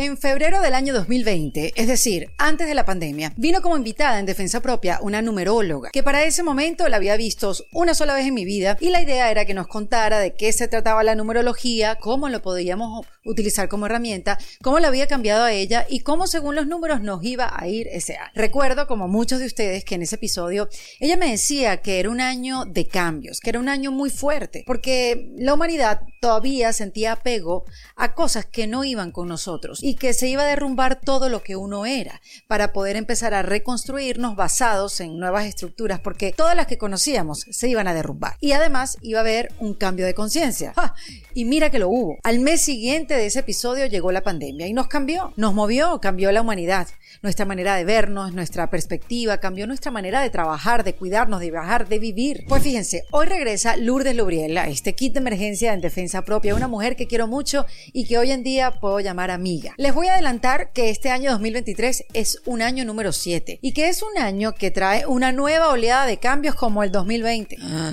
En febrero del año 2020, es decir, antes de la pandemia, vino como invitada en defensa propia una numeróloga, que para ese momento la había visto una sola vez en mi vida y la idea era que nos contara de qué se trataba la numerología, cómo lo podíamos utilizar como herramienta, cómo la había cambiado a ella y cómo según los números nos iba a ir ese año. Recuerdo, como muchos de ustedes, que en ese episodio ella me decía que era un año de cambios, que era un año muy fuerte, porque la humanidad todavía sentía apego a cosas que no iban con nosotros y que se iba a derrumbar todo lo que uno era para poder empezar a reconstruirnos basados en nuevas estructuras, porque todas las que conocíamos se iban a derrumbar. Y además iba a haber un cambio de conciencia. Y mira que lo hubo. Al mes siguiente de ese episodio llegó la pandemia y nos cambió, nos movió, cambió la humanidad, nuestra manera de vernos, nuestra perspectiva, cambió nuestra manera de trabajar, de cuidarnos, de viajar, de vivir. Pues fíjense, hoy regresa Lourdes Lubriela, este kit de emergencia en defensa propia, una mujer que quiero mucho y que hoy en día puedo llamar amiga. Les voy a adelantar que este año 2023 es un año número 7 y que es un año que trae una nueva oleada de cambios como el 2020. Ah.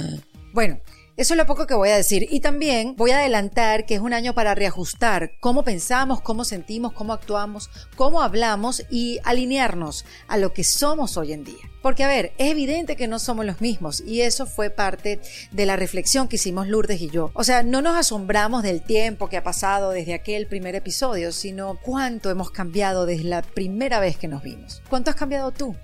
Bueno, eso es lo poco que voy a decir. Y también voy a adelantar que es un año para reajustar cómo pensamos, cómo sentimos, cómo actuamos, cómo hablamos y alinearnos a lo que somos hoy en día. Porque, a ver, es evidente que no somos los mismos y eso fue parte de la reflexión que hicimos Lourdes y yo. O sea, no nos asombramos del tiempo que ha pasado desde aquel primer episodio, sino cuánto hemos cambiado desde la primera vez que nos vimos. ¿Cuánto has cambiado tú?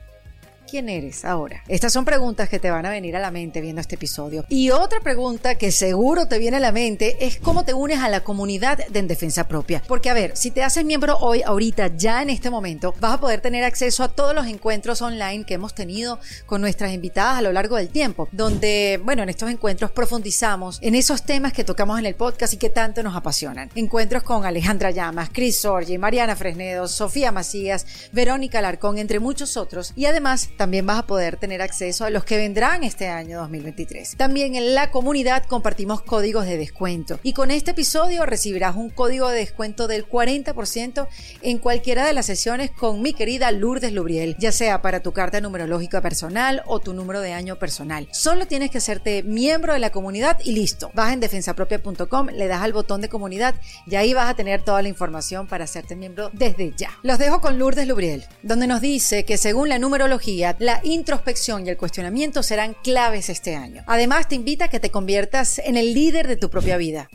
Quién eres ahora? Estas son preguntas que te van a venir a la mente viendo este episodio. Y otra pregunta que seguro te viene a la mente es cómo te unes a la comunidad de En Defensa Propia. Porque a ver, si te haces miembro hoy, ahorita, ya en este momento, vas a poder tener acceso a todos los encuentros online que hemos tenido con nuestras invitadas a lo largo del tiempo, donde, bueno, en estos encuentros profundizamos en esos temas que tocamos en el podcast y que tanto nos apasionan. Encuentros con Alejandra Llamas, Cris Sorgi, Mariana Fresnedo, Sofía Macías, Verónica Larcón, entre muchos otros. Y además, también vas a poder tener acceso a los que vendrán este año 2023. También en la comunidad compartimos códigos de descuento y con este episodio recibirás un código de descuento del 40% en cualquiera de las sesiones con mi querida Lourdes Lubriel, ya sea para tu carta numerológica personal o tu número de año personal. Solo tienes que hacerte miembro de la comunidad y listo. Vas en defensapropia.com, le das al botón de comunidad y ahí vas a tener toda la información para hacerte miembro desde ya. Los dejo con Lourdes Lubriel, donde nos dice que según la numerología la introspección y el cuestionamiento serán claves este año. Además, te invita a que te conviertas en el líder de tu propia vida.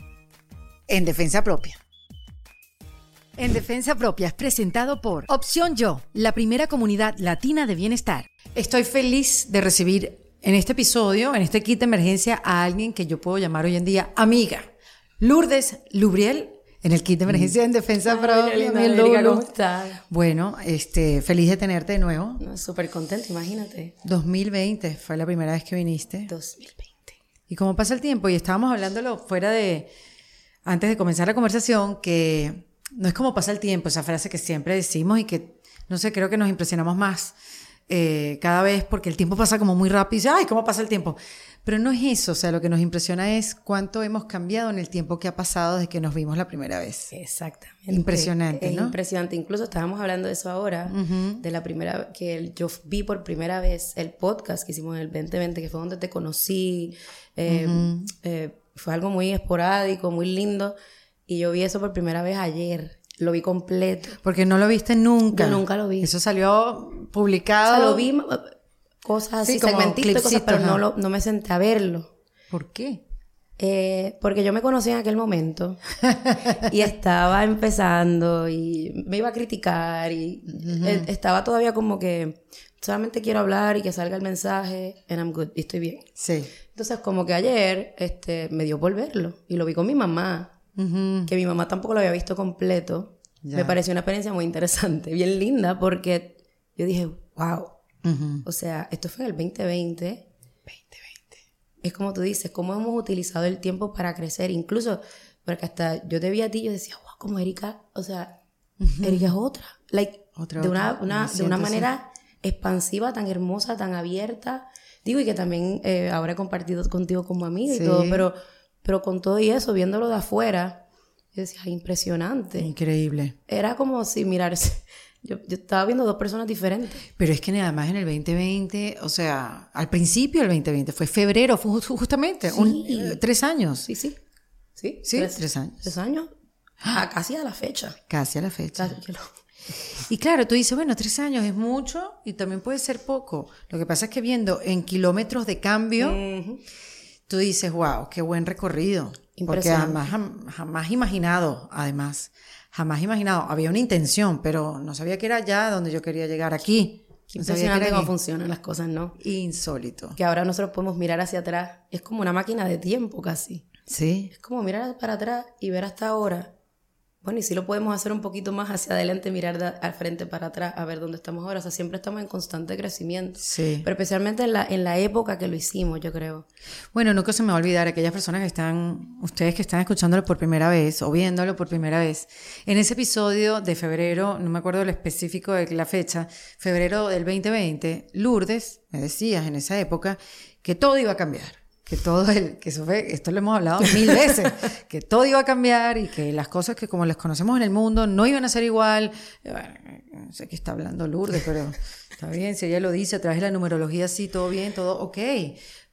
En defensa propia. En Defensa Propia es presentado por Opción Yo, la primera comunidad latina de bienestar. Estoy feliz de recibir en este episodio, en este kit de emergencia, a alguien que yo puedo llamar hoy en día amiga. Lourdes Lubriel en el kit de emergencia en defensa propia. ¿Cómo estás? Bueno, este, feliz de tenerte de nuevo. Súper contento, imagínate. 2020 fue la primera vez que viniste. 2020. Y como pasa el tiempo, y estábamos hablándolo fuera de, antes de comenzar la conversación, que no es como pasa el tiempo, esa frase que siempre decimos y que, no sé, creo que nos impresionamos más eh, cada vez porque el tiempo pasa como muy rápido y dice, ay, ¿cómo pasa el tiempo? Pero no es eso, o sea, lo que nos impresiona es cuánto hemos cambiado en el tiempo que ha pasado desde que nos vimos la primera vez. Exactamente. Impresionante, es Impresionante. Incluso estábamos hablando de eso ahora, de la primera que yo vi por primera vez el podcast que hicimos en el 2020, que fue donde te conocí. Eh, eh, fue algo muy esporádico, muy lindo. Y yo vi eso por primera vez ayer. Lo vi completo. Porque no lo viste nunca. Yo nunca lo vi. Eso salió publicado. O sea, lo vi cosas así, segmentitos cosas, pero no, no me senté a verlo. ¿Por qué? Eh, porque yo me conocí en aquel momento y estaba empezando y me iba a criticar y estaba todavía como que solamente quiero hablar y que salga el mensaje and I'm good y estoy bien. Sí. Entonces como que ayer este, me dio por verlo y lo vi con mi mamá, que mi mamá tampoco lo había visto completo. Me pareció una experiencia muy interesante, bien linda porque yo dije, wow, o sea, esto fue en el 2020. 2020. Es como tú dices, cómo hemos utilizado el tiempo para crecer. Incluso, porque hasta yo te vi a ti y yo decía, wow, como Erika, o sea, Erika es otra. Like, de una, una de una manera expansiva, tan hermosa, tan abierta. Digo, y que también eh, ahora he compartido contigo como amiga y todo, pero, pero con todo y eso, viéndolo de afuera, yo decía, impresionante. Increíble. Era como si mirarse yo, estaba viendo dos personas diferentes. Pero es que nada más en el 2020, o sea, al principio del 2020, fue febrero, fue justamente, un, tres años. Sí, sí. Sí, sí tres, años. Tres años. a casi a la fecha. Casi a la fecha. Casi que lo- Y claro, tú dices, bueno, tres años es mucho y también puede ser poco. Lo que pasa es que viendo en kilómetros de cambio, tú dices, wow, qué buen recorrido. Porque jamás, jam- jamás imaginado, además, jamás imaginado. Había una intención, pero no sabía que era allá donde yo quería llegar aquí. No sabía que Impresionante cómo funcionan las cosas, ¿no? Insólito. Que ahora nosotros podemos mirar hacia atrás. Es como una máquina de tiempo casi. Sí. Es como mirar para atrás y ver hasta ahora. Bueno, y si lo podemos hacer un poquito más hacia adelante, mirar de- al frente para atrás, a ver dónde estamos ahora. O sea, siempre estamos en constante crecimiento. Sí. Pero especialmente en la, en la época que lo hicimos, yo creo. Bueno, nunca se me va a olvidar aquellas personas que están, ustedes que están escuchándolo por primera vez o viéndolo por primera vez. En ese episodio de febrero, no me acuerdo el específico de la fecha, febrero del 2020, Lourdes, me decías en esa época, que todo iba a cambiar. Que todo el, que eso fue, esto lo hemos hablado mil veces, que todo iba a cambiar y que las cosas que como las conocemos en el mundo no iban a ser igual. Eh, Bueno, no sé qué está hablando Lourdes, pero está bien, si ella lo dice a través de la numerología, sí, todo bien, todo ok.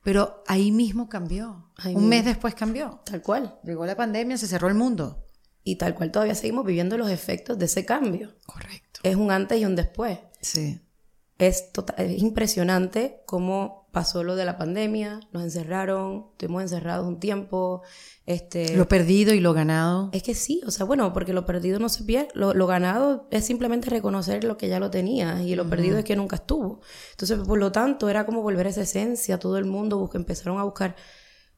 Pero ahí mismo cambió. Ahí Un mismo. mes después cambió. Tal cual. Llegó la pandemia, se cerró el mundo. Y tal cual todavía seguimos viviendo los efectos de ese cambio. Correcto. Es un antes y un después. Sí. Es, tota- es impresionante cómo pasó lo de la pandemia, nos encerraron, estuvimos encerrados un tiempo. Este, Lo perdido y lo ganado. es que sí, o sea, bueno, porque lo perdido no se pierde, lo, lo ganado es simplemente reconocer lo que ya lo tenías y lo perdido es que nunca estuvo. Entonces, por lo tanto, era como volver a esa esencia, todo el mundo busca, empezaron a buscar,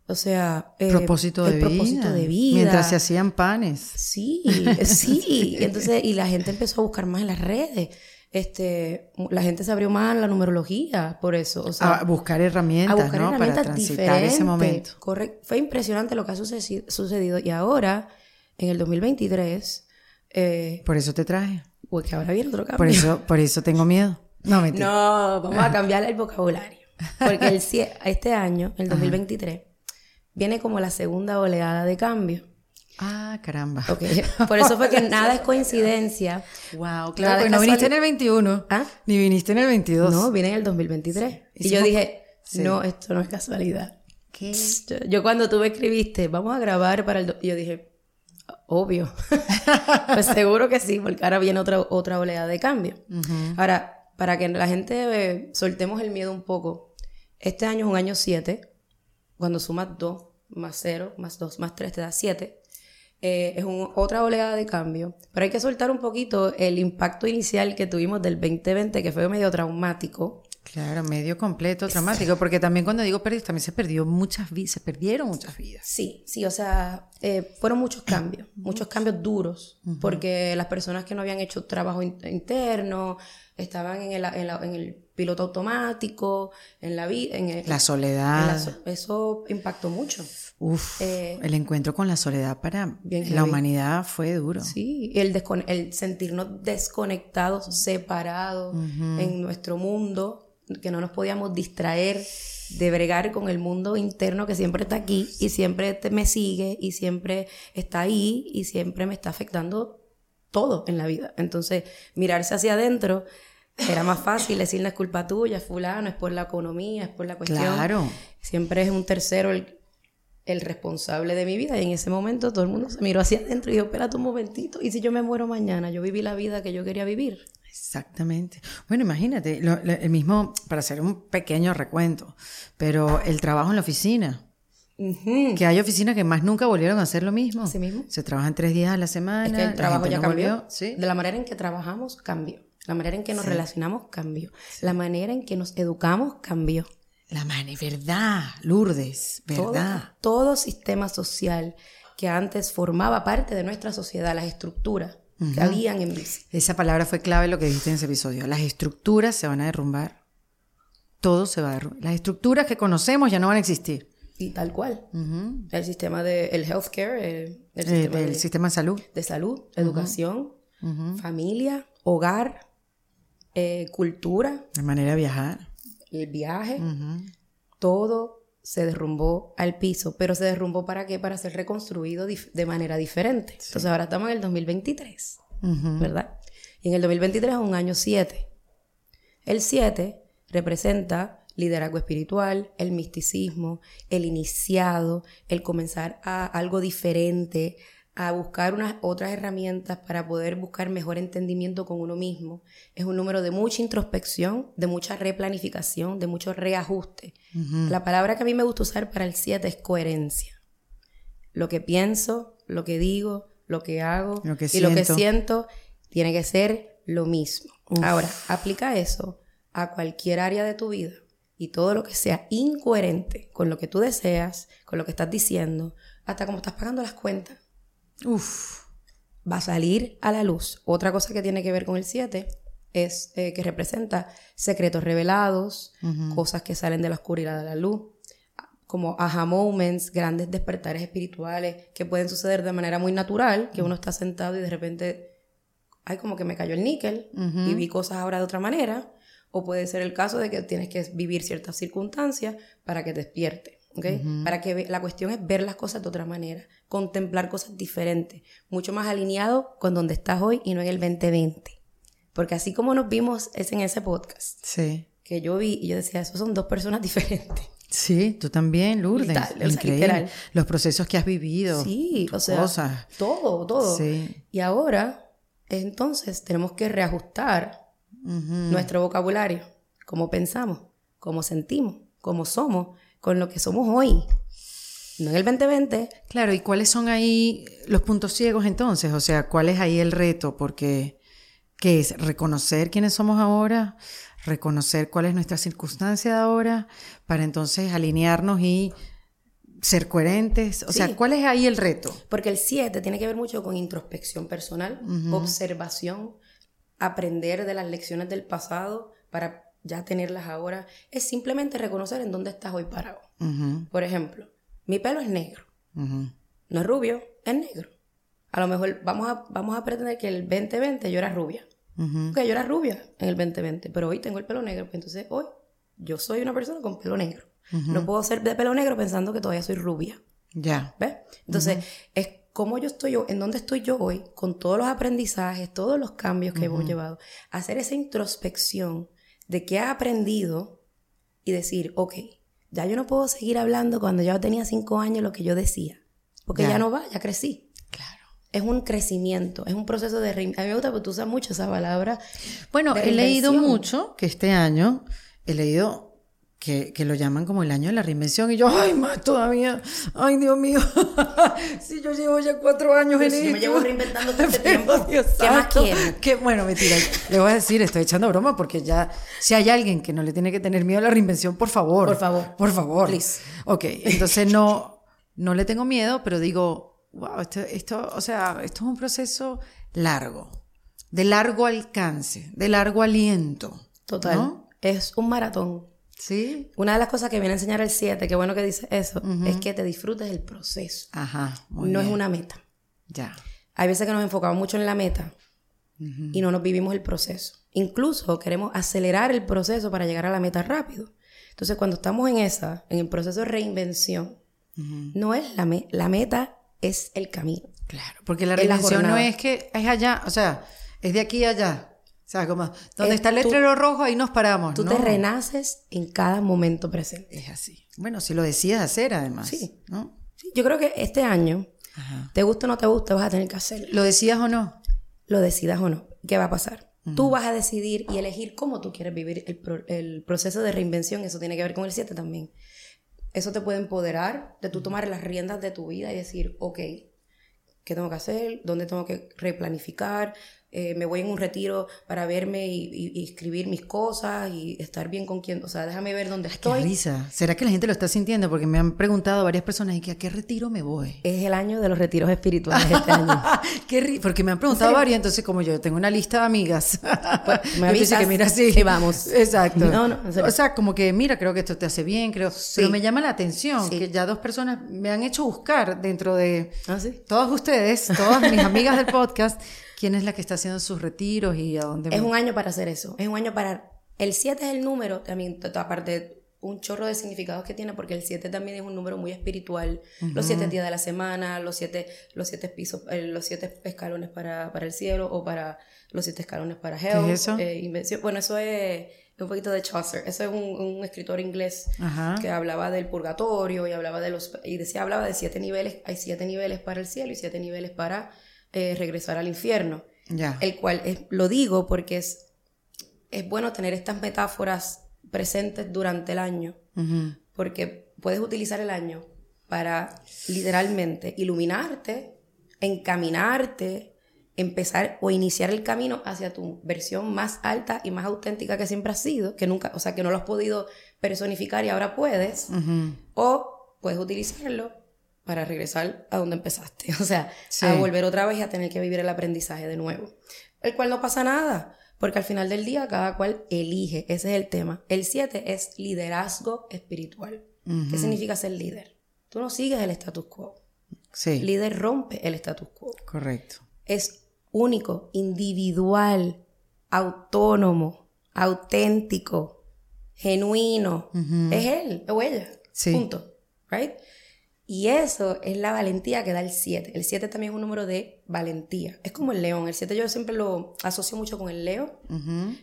o sea, eh, propósito, el de, propósito vida. de vida. Mientras se hacían panes. Sí, sí. Entonces, y la gente empezó a buscar más en las redes. Este, la gente se abrió más en la numerología por eso. O sea, a buscar herramientas, a buscar ¿no? herramientas Para transitar ese momento. Correcto. Fue impresionante lo que ha sucedi- sucedido. Y ahora, en el 2023, eh, Por eso te traje. pues que ahora viene otro cambio. Por eso, por eso tengo miedo. No, mentira. No, vamos a cambiar el vocabulario. Porque el, este año, el 2023, viene como la segunda oleada de cambio. Ah, caramba. Ok, Por eso fue que nada es coincidencia. Wow, claro, porque no viniste en el 21, ¿Ah? ni viniste en el 22. No, viene en el 2023. Y yo dije, Sí. no, esto no es casualidad. ¿Qué? Yo, cuando tú me escribiste, vamos a grabar para el... do-", yo dije, obvio. pues seguro que sí, porque ahora viene otra, otra oleada de cambio. Ahora, para que la gente eh, soltemos el miedo un poco, este año es un año 7, cuando sumas 2 más 0 más 2 más 3 te da 7. Eh, es un- otra oleada de cambio, pero hay que soltar un poquito el impacto inicial que tuvimos del 2020, que fue medio traumático. Claro, medio completo, traumático, porque también cuando digo perdido, también se perdió muchas vidas, se perdieron muchas vidas. Sí, sí, o sea, eh, fueron muchos cambios, muchos cambios duros, porque las personas que no habían hecho trabajo in- interno estaban en el, en la- en el piloto automático, en la vida, en, el- La en soledad. la so- eso impactó mucho. Uf, Eh, el encuentro con la soledad para bien la humanidad fue duro. Sí, el, el sentirnos desconectados, separados en nuestro mundo, que no nos podíamos distraer de bregar con el mundo interno que siempre está aquí y siempre te- me sigue y siempre está ahí y siempre me está afectando todo en la vida. Entonces, mirarse hacia adentro era más fácil decir es culpa tuya, es fulano, es por la economía, es por la cuestión. Claro. Siempre es un tercero el, el responsable de mi vida. Y en ese momento todo el mundo se miró hacia adentro y dijo, espérate un momentito. ¿Y si yo me muero mañana? Yo viví la vida que yo quería vivir. Exactamente. Bueno, imagínate, lo- lo- el mismo, para hacer un pequeño recuento, pero el trabajo en la oficina. Que hay oficinas que más nunca volvieron a hacer lo mismo. Así mismo. Se trabajan tres días a la semana. Es que el la trabajo ya no cambió. Sí. De la manera en que trabajamos, cambió. La manera en que nos relacionamos, cambió. La manera en que nos educamos, cambió. La mano, verdad, Lourdes, Todo, verdad. todo sistema social que antes formaba parte de nuestra sociedad, las estructuras que habían en Esa palabra fue clave lo que dijiste en ese episodio. Las estructuras se van a derrumbar. Todo se va a derrumbar. Las estructuras que conocemos ya no van a existir. y tal cual. El sistema de el healthcare, el, el Eh, sistema de- sistema de salud. de salud, educación, familia, hogar, eh, cultura, La manera de viajar. el viaje, todo se derrumbó al piso, pero se derrumbó para qué? Para ser reconstruido de manera diferente. Entonces ahora estamos en el 2023, Ujú. ¿verdad? Y en el 2023 es un año 7. El 7 representa liderazgo espiritual, el misticismo, el iniciado, el comenzar a algo diferente, a buscar unas otras herramientas para poder buscar mejor entendimiento con uno mismo. Es un número de mucha introspección, de mucha replanificación, de mucho reajuste. La palabra que a mí me gusta usar para el 7 es coherencia. Lo que pienso, lo que digo, lo que hago y lo que siento tiene que ser lo mismo. Ahora, aplica eso a cualquier área de tu vida y todo lo que sea incoherente con lo que tú deseas, con lo que estás diciendo, hasta cómo estás pagando las cuentas Uf, va a salir a la luz. Otra cosa que tiene que ver con el 7 es eh, que representa secretos revelados, cosas que salen de la oscuridad a la luz, como aha moments, grandes despertares espirituales que pueden suceder de manera muy natural, que uno está sentado y de repente, ay, como que me cayó el níquel y vi cosas ahora de otra manera, o puede ser el caso de que tienes que vivir ciertas circunstancias para que despierte. Para que la cuestión es ver las cosas de otra manera, contemplar cosas diferentes, mucho más alineado con donde estás hoy y no en el 2020. Porque así como nos vimos es en ese podcast, sí. que yo vi y yo decía, esos son dos personas diferentes. Sí, tú también, Lourdes. Increíble. Los procesos que has vivido. Sí, o sea, cosas. todo, todo. Sí. Y ahora, entonces, tenemos que reajustar nuestro vocabulario, cómo pensamos, cómo sentimos, cómo somos, con lo que somos hoy. No en el 2020. Claro, ¿y cuáles son ahí los puntos ciegos entonces? O sea, ¿cuál es ahí el reto? Porque, ¿qué es? Reconocer quiénes somos ahora, reconocer cuál es nuestra circunstancia de ahora, para entonces alinearnos y ser coherentes. O sea, ¿cuál es ahí el reto? Porque el 7 tiene que ver mucho con introspección personal, observación, aprender de las lecciones del pasado para ya tenerlas ahora, es simplemente reconocer en dónde estás hoy parado. Por ejemplo, mi pelo es negro. No es rubio, es negro. A lo mejor vamos a, vamos a pretender que el 2020 yo era rubia. Que yo era rubia en el 2020, pero hoy tengo el pelo negro. Entonces hoy yo soy una persona con pelo negro. No puedo ser de pelo negro pensando que todavía soy rubia. Ya. ¿Ves? Entonces, es como yo estoy yo, en dónde estoy yo hoy, con todos los aprendizajes, todos los cambios que hemos llevado. Hacer esa introspección de qué ha aprendido y decir, ok, ya yo no puedo seguir hablando cuando yo tenía cinco años lo que yo decía, porque ya, no va, ya crecí. Claro. Es un crecimiento, es un proceso de... A mí me gusta porque tú usas mucho esa palabra. Bueno, he leído mucho que este año he leído que, que, lo llaman como el año de la reinvención. Y yo, ay, más todavía, ay, Dios mío, si yo llevo ya cuatro años en esto. me llevo reinventando todo este tiempo. ¿Qué más quieres? bueno, mentira, le voy a decir, estoy echando broma porque ya, si hay alguien que no le tiene que tener miedo a la reinvención, por favor. Por favor. Por favor. Please. Ok, entonces no, no le tengo miedo, pero digo, wow, esto, esto, o sea, esto es un proceso largo, de largo alcance, de largo aliento. Total. Es un maratón. Sí. Una de las cosas que viene a enseñar el 7, qué bueno que dice eso, es que te disfrutes el proceso. Ajá. no es una meta. Ya. Hay veces que nos enfocamos mucho en la meta y no nos vivimos el proceso. Incluso queremos acelerar el proceso para llegar a la meta rápido. Entonces, cuando estamos en esa, en el proceso de reinvención, no es la, la meta, es el camino. Claro, porque la reinvención no es que es allá, o sea, es de aquí a allá. O sea, como donde está el letrero rojo, ahí nos paramos. Tú te renaces en cada momento presente. Es así. Bueno, si lo decides hacer, además. Sí. ¿no? yo creo que este año, te gusta o no te gusta, vas a tener que hacerlo. ¿Lo decidas o no? Lo decidas o no. ¿Qué va a pasar? Tú vas a decidir y elegir cómo tú quieres vivir el, el, proceso de reinvención. Eso tiene que ver con el 7 también. Eso te puede empoderar de tú tomar las riendas de tu vida y decir, ok, ¿qué tengo que hacer? ¿Dónde tengo que replanificar? Eh, me voy en un retiro para verme y, escribir mis cosas y estar bien con quien, o sea, déjame ver dónde estoy. Qué risa. ¿Será que la gente lo está sintiendo? Porque me han preguntado varias personas, ¿y que a qué retiro me voy? Es el año de los retiros espirituales este año. qué Porque me han preguntado varias, entonces como yo tengo una lista de amigas, pues, me avisas que mira, sí. vamos. Exacto. No, no, o sea, como que mira, creo que esto te hace bien, creo. Pero me llama la atención que ya dos personas me han hecho buscar dentro de ¿Ah, todos ustedes, todas mis amigas del podcast, quién es la que está haciendo sus retiros y a dónde. Es un año para hacer eso. Es un año para. El 7 es el número, también, aparte, un chorro de significados que tiene, porque el 7 también es un número muy espiritual. Los siete días de la semana, los siete, los siete pisos, eh, los siete escalones para, para, el cielo o para los siete escalones para Hell. ¿Qué es eso? Eh, bueno, eso es un poquito de Chaucer. Eso es un, un escritor inglés que hablaba del purgatorio y hablaba de los y decía hablaba de siete niveles. Hay siete niveles para el cielo y siete niveles para eh, regresar al infierno. El cual es, lo digo porque es es bueno tener estas metáforas presentes durante el año, porque puedes utilizar el año para literalmente iluminarte, encaminarte, empezar o iniciar el camino hacia tu versión más alta y más auténtica que siempre has sido, que nunca, o sea, que no lo has podido personificar y ahora puedes, o puedes utilizarlo para regresar a donde empezaste, o sea, a volver otra vez y a tener que vivir el aprendizaje de nuevo, el cual no pasa nada. Porque al final del día cada cual elige, ese es el tema. El 7 es liderazgo espiritual. ¿Qué significa ser líder? Tú no sigues el status quo. Sí. Líder rompe el status quo. Correcto. Es único, individual, autónomo, auténtico, genuino. Es él o ella. Sí. Punto. Right? Y eso es la valentía que da el 7. El 7 también es un número de valentía. Es como el león. El 7 yo siempre lo asocio mucho con el leo,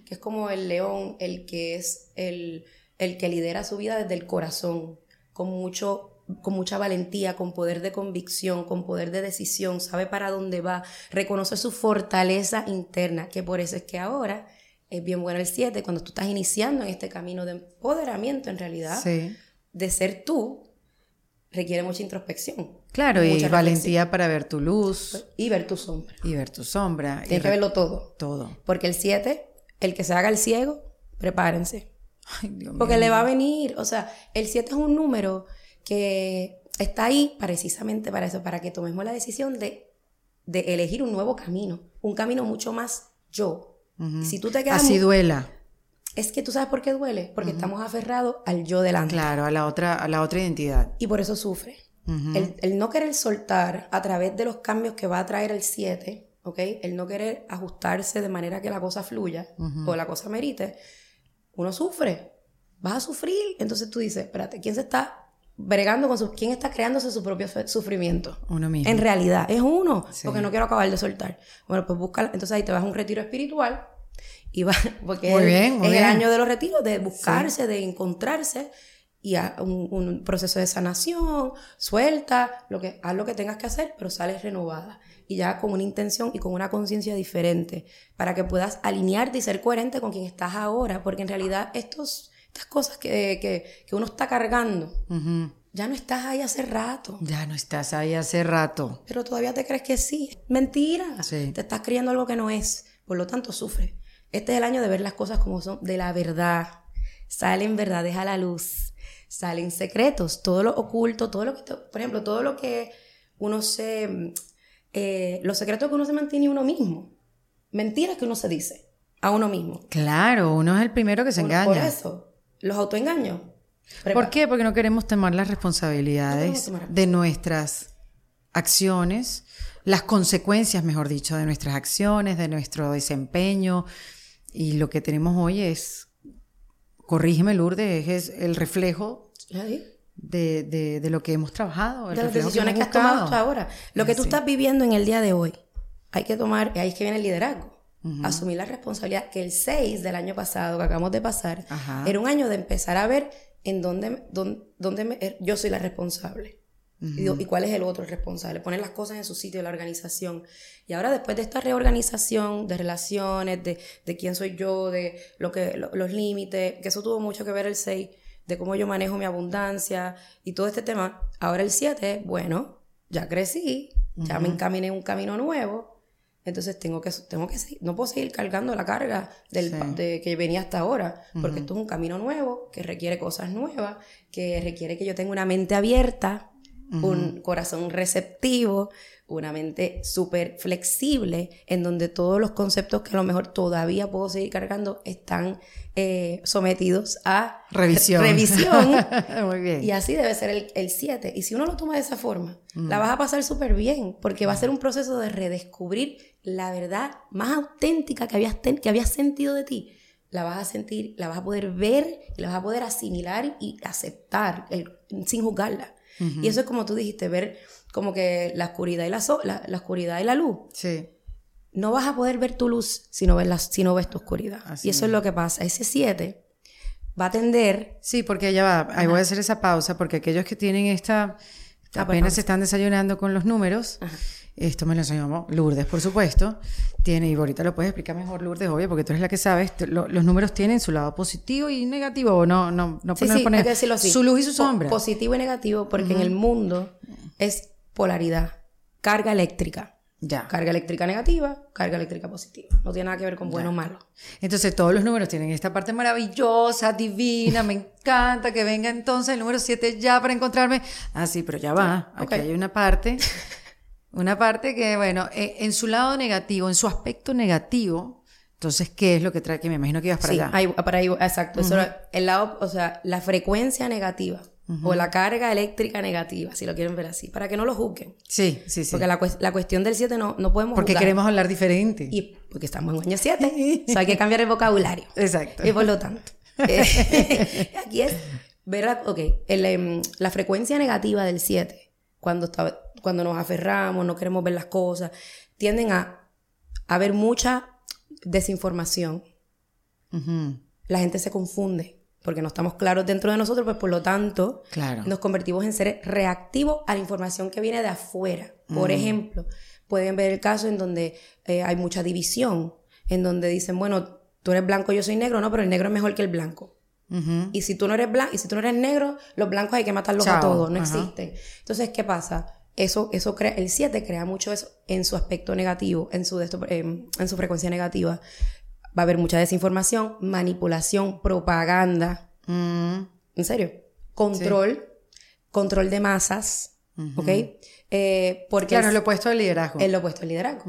que es como el león, el que es el, el que lidera su vida desde el corazón, con, mucho, con mucha valentía, con poder de convicción, con poder de decisión, sabe para dónde va, reconoce su fortaleza interna, que por eso es que ahora es bien bueno el 7, cuando tú estás iniciando en este camino de empoderamiento en realidad, de ser tú, requiere mucha introspección. Claro, y valentía para ver tu luz. Y ver tu sombra. Y ver tu sombra. Tienes que verlo todo. Todo. Porque el 7, el que se haga el ciego, prepárense. Ay, Dios mío. Porque le va a venir. O sea, el 7 es un número que está ahí precisamente para eso, para que tomemos la decisión de, de elegir un nuevo camino. Un camino mucho más yo. Si tú te quedas. Así duela. Es que tú sabes por qué duele, porque estamos aferrados al yo delante. Claro, a la otra, a la otra identidad. Y por eso sufre. el, no querer soltar a través de los cambios que va a traer el 7, ¿ok? El no querer ajustarse de manera que la cosa fluya o la cosa merite, uno sufre. Vas a sufrir. Entonces tú dices, espérate, ¿quién se está bregando con su... ¿Quién está creándose su propio sufrimiento? Uno mismo. En realidad, es uno, porque no quiero acabar de soltar. Bueno, pues busca... Entonces ahí te vas a un retiro espiritual y va, porque es, el año de los retiros, de buscarse, de encontrarse y a un, proceso de sanación, suelta, lo que, haz lo que tengas que hacer, pero sales renovada y ya con una intención y con una conciencia diferente para que puedas alinearte y ser coherente con quien estás ahora, porque en realidad estos, estas cosas que, que, que uno está cargando, ya no estás ahí hace rato. Ya no estás ahí hace rato. Pero todavía te crees que sí. Mentira. Te estás creyendo algo que no es. Por lo tanto, sufre. Este es el año de ver las cosas como son, de la verdad. Salen verdades a la luz, salen secretos, todo lo oculto, todo lo que, por ejemplo, todo lo que uno se, eh, los secretos que uno se mantiene uno mismo, mentiras que uno se dice a uno mismo. Claro, uno es el primero que se engaña. Por eso, los autoengaños. ¿Por qué? Porque no queremos tomar las responsabilidades de nuestras acciones, las consecuencias, mejor dicho, de nuestras acciones, de nuestro desempeño, y lo que tenemos hoy es, corrígeme Lourdes, es el reflejo de, de, lo que hemos trabajado. de las decisiones que, has tomado hasta ahora. Lo que tú estás viviendo en el día de hoy, hay que tomar, ahí es que viene el liderazgo. Asumir la responsabilidad que el 6 del año pasado que acabamos de pasar era un año de empezar a ver en dónde, dónde, dónde yo soy la responsable y, cuál es el otro responsable? Poner las cosas en su sitio la organización. Y ahora después de esta reorganización de relaciones, de, de quién soy yo, de lo que, los límites, que eso tuvo mucho que ver el 6, de cómo yo manejo mi abundancia y todo este tema. Ahora el 7, bueno, ya crecí, ya me encaminé un camino nuevo, entonces tengo que, tengo que seguir, no puedo seguir cargando la carga del, de, que venía hasta ahora, porque esto es un camino nuevo, que requiere cosas nuevas, que requiere que yo tenga una mente abierta un corazón receptivo, una mente súper flexible, en donde todos los conceptos que a lo mejor todavía puedo seguir cargando están eh, sometidos a revisión. revisión. Muy bien. Y así debe ser el 7. Y si uno lo toma de esa forma, la vas a pasar súper bien, porque va a ser un proceso de redescubrir la verdad más auténtica que habías, que habías sentido de ti la vas a sentir, la vas a poder ver, la vas a poder asimilar y aceptar sin juzgarla. Y eso es como tú dijiste, ver como que la oscuridad y la, la, oscuridad y la luz. Sí. No vas a poder ver tu luz si no ves, la, si no ves tu oscuridad. y eso es lo que pasa. Ese 7 va a tender... Sí, porque ya va, ahí voy a hacer esa pausa, porque aquellos que tienen esta... Ah, pues apenas se están desayunando con los números. Esto me lo enseñó Lourdes, por supuesto. Tiene, y ahorita lo puedes explicar mejor, Lourdes, obvio, porque tú eres la que sabes. los números tienen su lado positivo y negativo, no, no, no sí, sí, poner así. su luz y su sombra. positivo y negativo, porque en el mundo es polaridad, carga eléctrica. Ya. Carga eléctrica negativa, carga eléctrica positiva. No tiene nada que ver con bueno o malo. Entonces todos los números tienen esta parte maravillosa, divina, me encanta que venga entonces el número 7 ya para encontrarme. Ah, sí, pero ya va. Aquí hay una parte una parte que, bueno, eh, en su lado negativo, en su aspecto negativo, entonces, ¿qué es lo que trae? Que me imagino que ibas para sí, allá. Ahí, para ahí, exacto. el lado, o sea, la frecuencia negativa o la carga eléctrica negativa, si lo quieren ver así, para que no lo juzguen. Sí, sí, sí. Porque la, la cuestión del 7 no, no podemos Porque queremos hablar diferente. Y porque estamos en año 7. o sea, hay que cambiar el vocabulario. Exacto. Y por lo tanto, eh, aquí es ver, la, ok, em, la frecuencia negativa del 7, cuando está cuando nos aferramos, no queremos ver las cosas, tienden a, haber mucha desinformación. La gente se confunde porque no estamos claros dentro de nosotros, pues por lo tanto nos convertimos en seres reactivos a la información que viene de afuera. Por ejemplo, pueden ver el caso en donde eh, hay mucha división, en donde dicen, bueno, tú eres blanco, yo soy negro, no, pero el negro es mejor que el blanco. Y si tú no eres blanco, y si tú no eres negro, los blancos hay que matarlos a todos, no existen. Entonces, ¿qué pasa? eso, eso crea, el 7 crea mucho eso en su aspecto negativo, en su, em, en su frecuencia negativa. Va a haber mucha desinformación, manipulación, propaganda. Mm. ¿En serio? Control, control de masas, ¿ok? Eh, porque claro, lo opuesto al liderazgo. Es lo opuesto al liderazgo.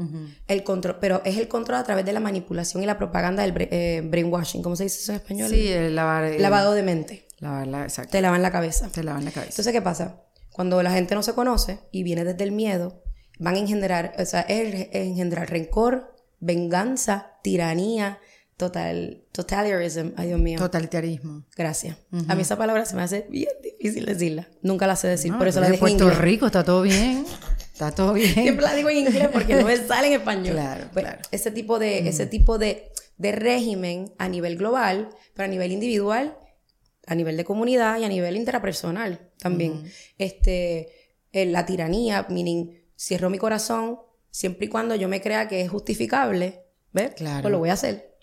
El control, pero es el control a través de la manipulación y la propaganda del eh, brainwashing. ¿Cómo se dice eso en español? Sí, el lavar. Lavado de mente. Lavar exacto. Te lavan la cabeza. Te lavan la cabeza. Entonces, ¿qué pasa? Cuando la gente no se conoce y viene desde el miedo, van a engendrar, o sea, es engendrar rencor, venganza, tiranía, total, totalitarism, ay Dios mío. Totalitarismo. Gracias. A mí esa palabra se me hace bien difícil decirla. Nunca la sé decir, por eso la digo en Puerto Rico está todo bien. Está todo bien. Siempre la digo en inglés porque no me sale en español. Claro, pues, claro. Ese tipo de, ese tipo de, de régimen a nivel global, pero a nivel individual a nivel de comunidad y a nivel intrapersonal también. Este, la tiranía, meaning, cierro mi corazón siempre y cuando yo me crea que es justificable, ¿ves? Claro. Pues lo voy a hacer.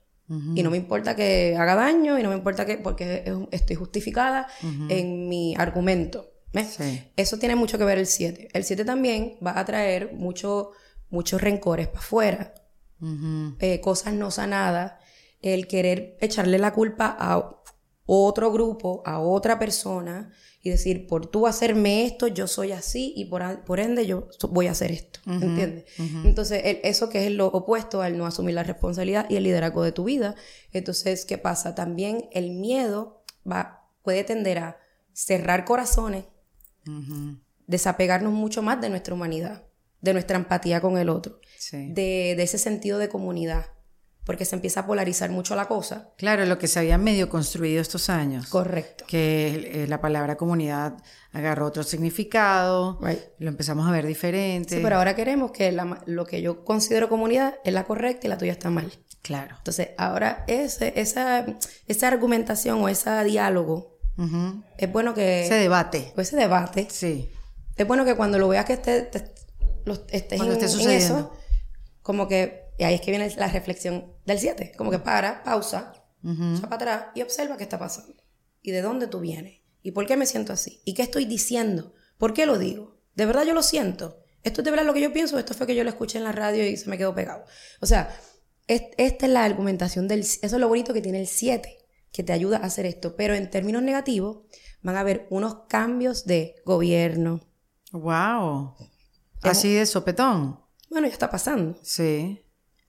Y no me importa que haga daño y no me importa que, porque estoy justificada en mi argumento. Eso tiene mucho que ver el 7. El 7 también va a traer mucho, muchos rencores para afuera, eh, cosas no sanadas, el querer echarle la culpa a otro grupo, a otra persona y decir, por tú hacerme esto, yo soy así y por, por ende yo voy a hacer esto. ¿Entiendes? Entonces, eso que es lo opuesto al no asumir la responsabilidad y el liderazgo de tu vida. Entonces, ¿qué pasa? También el miedo va, puede tender a cerrar corazones, desapegarnos mucho más de nuestra humanidad, de nuestra empatía con el otro, de, de ese sentido de comunidad porque se empieza a polarizar mucho la cosa. Claro, lo que se había medio construido estos años. Correcto. Que eh, la palabra comunidad agarró otro significado, lo empezamos a ver diferente. Sí, pero ahora queremos que lo que yo considero comunidad es la correcta y la tuya está mal. Claro. Entonces, ahora ese, esa, esa argumentación o ese diálogo, es bueno que... Ese debate. ese debate. Sí. Es bueno que cuando lo veas que esté, estés en, esté sucediendo. en eso, como que y ahí es que viene la reflexión del 7. Como que para, pausa, uh para atrás y observa qué está pasando. Y de dónde tú vienes. Y por qué me siento así. Y qué estoy diciendo. ¿Por qué lo digo? ¿De verdad yo lo siento? ¿Esto es de verdad lo que yo pienso? ¿Esto fue que yo lo escuché en la radio y se me quedó pegado? O sea, esta es la argumentación del... Eso es lo bonito que tiene el 7, que te ayuda a hacer esto. Pero en términos negativos, van a haber unos cambios de gobierno. ¡Wow! Así de sopetón. Bueno, ya está pasando. Sí.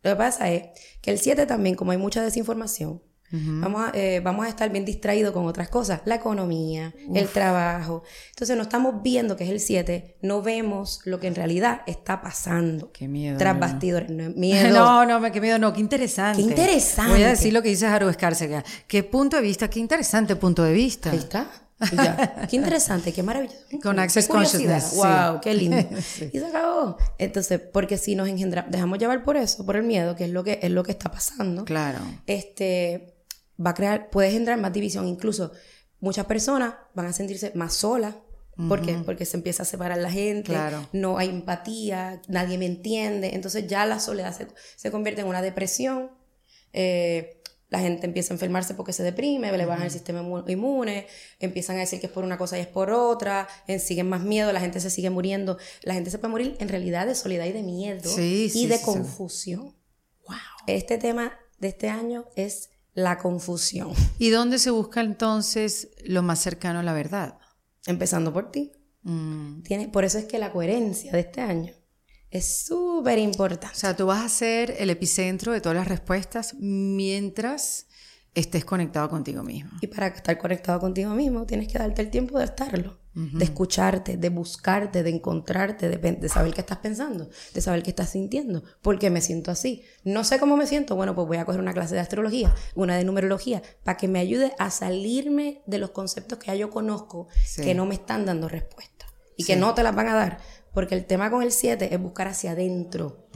Lo que pasa es que el 7 también, como hay mucha desinformación, vamos, a, eh, vamos a estar bien distraídos con otras cosas, la economía, el trabajo. Entonces no estamos viendo que es el 7, no vemos lo que en realidad está pasando. Qué miedo. Tras bastidores, no, miedo. No, no, qué miedo, no, qué interesante. Qué interesante. Voy a decir lo que dice Haru Escárcega. Qué punto de vista, qué interesante punto de vista. Ahí está. Ya. Qué interesante, qué maravilloso. Con Access Consciousness. Wow, qué lindo. Y se acabó. Entonces, porque si nos engendramos, dejamos llevar por eso, por el miedo, que es lo que es lo que está pasando. Claro. Este va a crear, puede generar más división. Incluso muchas personas van a sentirse más solas. ¿Por qué? Porque se empieza a separar la gente, Claro. no hay empatía, nadie me entiende. Entonces ya la soledad se, se convierte en una depresión. Eh, la gente empieza a enfermarse porque se deprime, le bajan el sistema inmu- inmune, empiezan a decir que es por una cosa y es por otra, eh, siguen más miedo, la gente se sigue muriendo. La gente se puede morir en realidad de soledad y de miedo Sí, y sí, de sí, confusión. Wow. Este tema de este año es la confusión. ¿Y dónde se busca entonces lo más cercano a la verdad? Empezando por ti. Mm. Por eso es que la coherencia de este año es súper O importante. sea, tú vas a ser el epicentro de todas las respuestas mientras estés conectado contigo mismo. Y para estar conectado contigo mismo, tienes que darte el tiempo de estarlo, de escucharte, de buscarte, de encontrarte, de, de saber qué estás pensando, de saber qué estás sintiendo, por qué me siento así. No sé cómo me siento, bueno, pues voy a coger una clase de astrología, una de numerología, para que me ayude a salirme de los conceptos que ya yo conozco, Sí. que no me están dando respuesta y Sí. que no te las van a dar. Porque el tema con el 7 es buscar hacia adentro.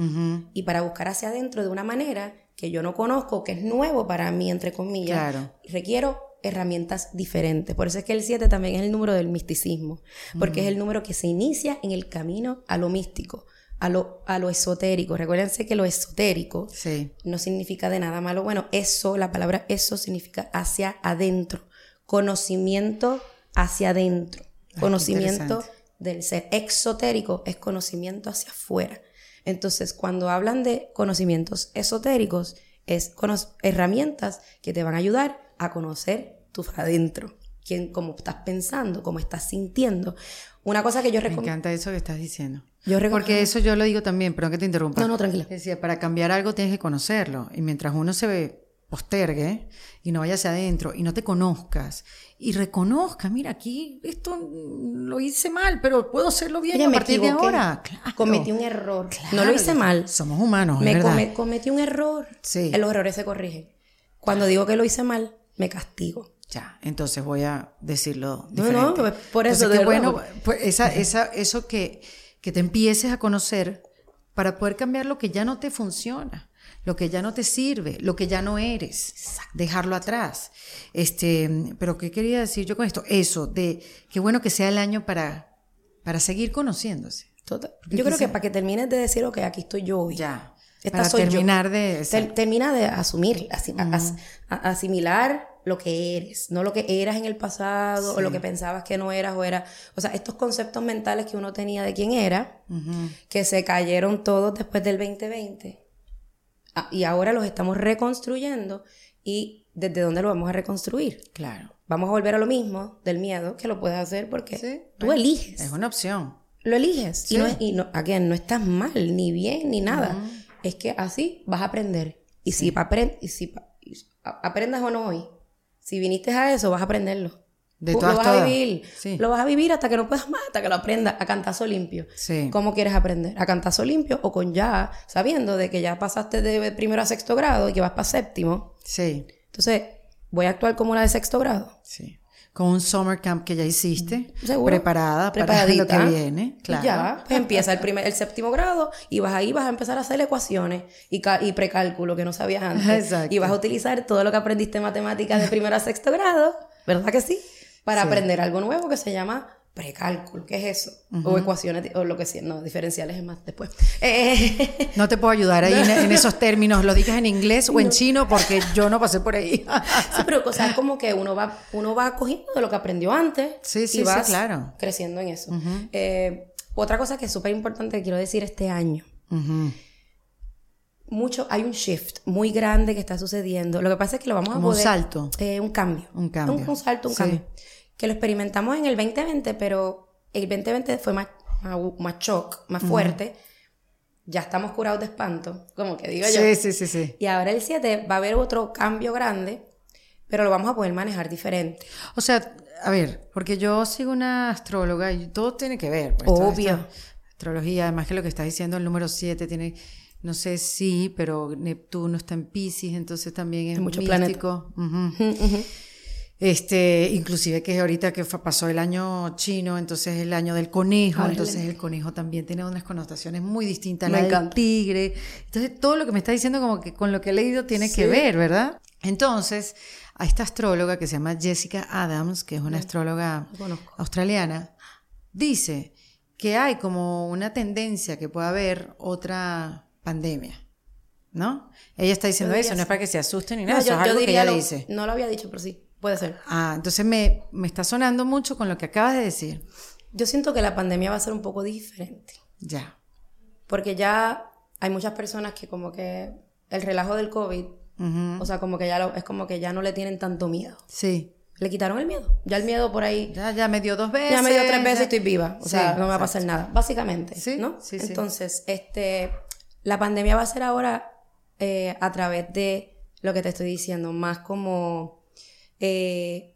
Y para buscar hacia adentro de una manera que yo no conozco, que es nuevo para mí, entre comillas, Claro. requiero herramientas diferentes. Por eso es que el 7 también es el número del misticismo, porque es el número que se inicia en el camino a lo místico, a lo, a lo esotérico. Recuérdense que lo esotérico Sí. no significa de nada malo. Bueno, eso, la palabra eso significa hacia adentro, conocimiento hacia adentro, qué conocimiento. Del ser. Exotérico es conocimiento hacia afuera. Entonces, cuando hablan de conocimientos esotéricos, es cono- herramientas que te van a ayudar a conocer tu adentro, quién, cómo estás pensando, cómo estás sintiendo. Una cosa que yo Me recomiendo. encanta eso que estás diciendo. Yo Porque eso yo lo digo también, perdón que te interrumpa. No, no, tranquila. Decía, para cambiar algo tienes que conocerlo. Y mientras uno se ve postergue y no vaya hacia adentro y no te conozcas y reconozca, mira, aquí esto lo hice mal, pero puedo hacerlo bien a partir de ahora. Claro. Cometí un error. Claro, no lo hice mal. Somos humanos, es me verdad. come- cometí un error. Sí. Los errores se corrigen. Cuando digo que lo hice mal, me castigo. Ya, entonces voy a decirlo No, diferente. no, pues, por eso, Entonces, de bueno, pues esa, esa, eso que, que te empieces a conocer para poder cambiar lo que ya no te funciona, lo que ya no te sirve, lo que ya no eres, dejarlo atrás. Este, pero ¿qué quería decir yo con esto? Eso, de qué bueno que sea el año para, para seguir conociéndose. Total. Yo creo que para que termines de decir, ok, aquí estoy yo hoy. Ya. Esta para soy yo. terminar de... Ter- termina de asumir, as- asimilar lo que eres, no lo que eras en el pasado o lo que pensabas que no eras o era. O sea, estos conceptos mentales que uno tenía de quién era, que se cayeron todos después del 2020 ah, y ahora los estamos reconstruyendo y desde dónde lo vamos a reconstruir. Claro. Vamos a volver a lo mismo del miedo, que lo puedes hacer porque Sí, tú eliges. Es una opción. Lo eliges. Sí. Y, no, es- y no, again, no estás mal, ni bien, ni nada. Es que así vas a aprender. Y si, apren- y si aprendas o no hoy, si viniste a eso, vas a aprenderlo. De todas, lo vas todas. a vivir. Sí. Lo vas a vivir hasta que no puedas más, hasta que lo aprendas a cantazo limpio. Sí. ¿Cómo quieres aprender? ¿A cantazo limpio o con ya, sabiendo de que ya pasaste de primero a sexto grado y que vas para séptimo? Sí. Entonces, voy a actuar como una de sexto grado. Sí. Con un summer camp que ya hiciste, Seguro. preparada para lo Preparadita. que viene. Claro. ya, pues empieza el primer, el séptimo grado y vas ahí, vas a empezar a hacer ecuaciones y, y precálculo que no sabías antes. Exacto. Y vas a utilizar todo lo que aprendiste en matemáticas de primero a sexto grado, ¿verdad que sí? Para Sí. aprender algo nuevo que se llama precálculo. ¿Qué es eso? O ecuaciones, o lo que sea, no, diferenciales es más después. Eh, No te puedo ayudar ahí en, en esos términos. Lo digas en inglés o en chino porque yo no pasé por ahí. sí, pero cosas como que uno va, uno va cogiendo de lo que aprendió antes Sí, sí, y vas claro. creciendo en eso. Eh, otra cosa que es súper importante que quiero decir este año. Mucho, hay un shift muy grande que está sucediendo. Lo que pasa es que lo vamos a Como un poder... salto. Eh, un cambio. Un cambio. Un, un salto, un Sí. cambio. Que lo experimentamos en el 2020, pero el 2020 fue más, más, más shock, más fuerte. Ya estamos curados de espanto, como que digo yo. Sí, sí, sí, sí. Y ahora el 7 va a haber otro cambio grande pero lo vamos a poder manejar diferente. O sea, a ver, porque yo sigo una astróloga y todo tiene que ver. Pues, Obvio. Astrología, además que lo que estás diciendo, el número 7 tiene, no sé si, pero Neptuno está en Pisces, entonces también es mucho místico. Este, inclusive que ahorita que pasó el año chino, entonces el año del conejo, entonces el conejo también tiene unas connotaciones muy distintas al del tigre. Entonces todo lo que me está diciendo como que con lo que he leído tiene que ver, ¿verdad? Entonces, a esta astróloga que se llama Jessica Adams, que es una astróloga australiana, dice que hay como una tendencia que pueda haber otra pandemia. ¿No? Ella está diciendo eso, no es para que se asusten ni nada, eso es algo que ella dice. No lo había dicho, pero sí. Puede ser. Ah, entonces me, me está sonando mucho con lo que acabas de decir. Yo siento que la pandemia va a ser un poco diferente. Ya. Porque ya hay muchas personas que como que el relajo del COVID, o sea, como que ya es como que ya no le tienen tanto miedo. Sí. Le quitaron el miedo. Ya el miedo por ahí. Ya, ya me dio dos veces. Ya me dio tres veces y estoy viva. O sea, no me va a pasar nada. Básicamente. Sí. ¿No? Sí, Entonces, este, la pandemia va a ser ahora eh, a través de lo que te estoy diciendo, más como eh,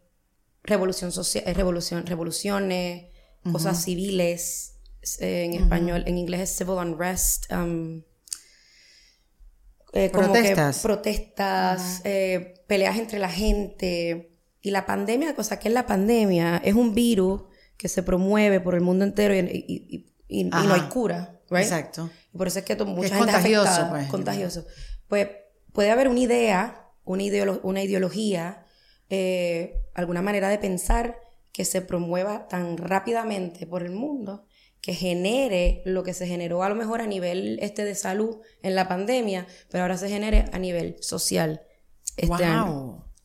revolución social, eh, revolución, revoluciones, cosas civiles, eh, en español, en inglés es civil unrest, um, protestas, protestas peleas entre la gente. Y la pandemia, cosa que es la pandemia, es un virus que se promueve por el mundo entero y, no hay cura, Exacto. por eso es que mucha es gente contagioso, pues. contagioso. Pues puede haber una idea, una, una ideología eh, alguna manera de pensar que se promueva tan rápidamente por el mundo que genere lo que se generó a lo mejor a nivel este de salud en la pandemia, pero ahora se genere a nivel social. Este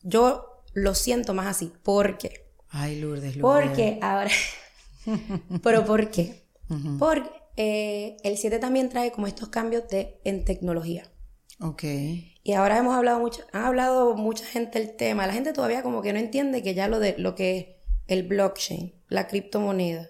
Yo lo siento más así. ¿Por qué? Ay, Lourdes, Lourdes. Porque ahora... ¿Pero por qué? Porque eh, el 7 también trae como estos cambios de, en tecnología. Ok. Y ahora hemos hablado mucho, ha hablado mucha gente el tema. La gente todavía como que no entiende que ya lo de lo que es el blockchain, la criptomoneda,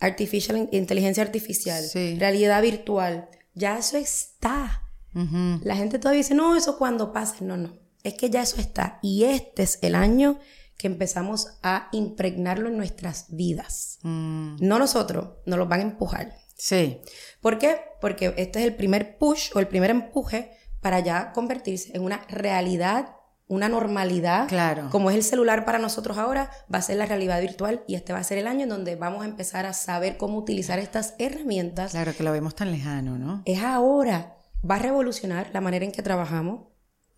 artificial inteligencia artificial, realidad virtual, ya eso está. La gente todavía dice, "No, eso cuando pase." No, no. Es que ya eso está y este es el año que empezamos a impregnarlo en nuestras vidas. Mm. No nosotros, nos lo van a empujar. Sí. ¿Por qué? Porque este es el primer push o el primer empuje para ya convertirse en una realidad, una normalidad. Claro. Como es el celular para nosotros ahora, va a ser la realidad virtual y este va a ser el año en donde vamos a empezar a saber cómo utilizar estas herramientas. Claro, que lo vemos tan lejano, ¿no? Es ahora. Va a revolucionar la manera en que trabajamos.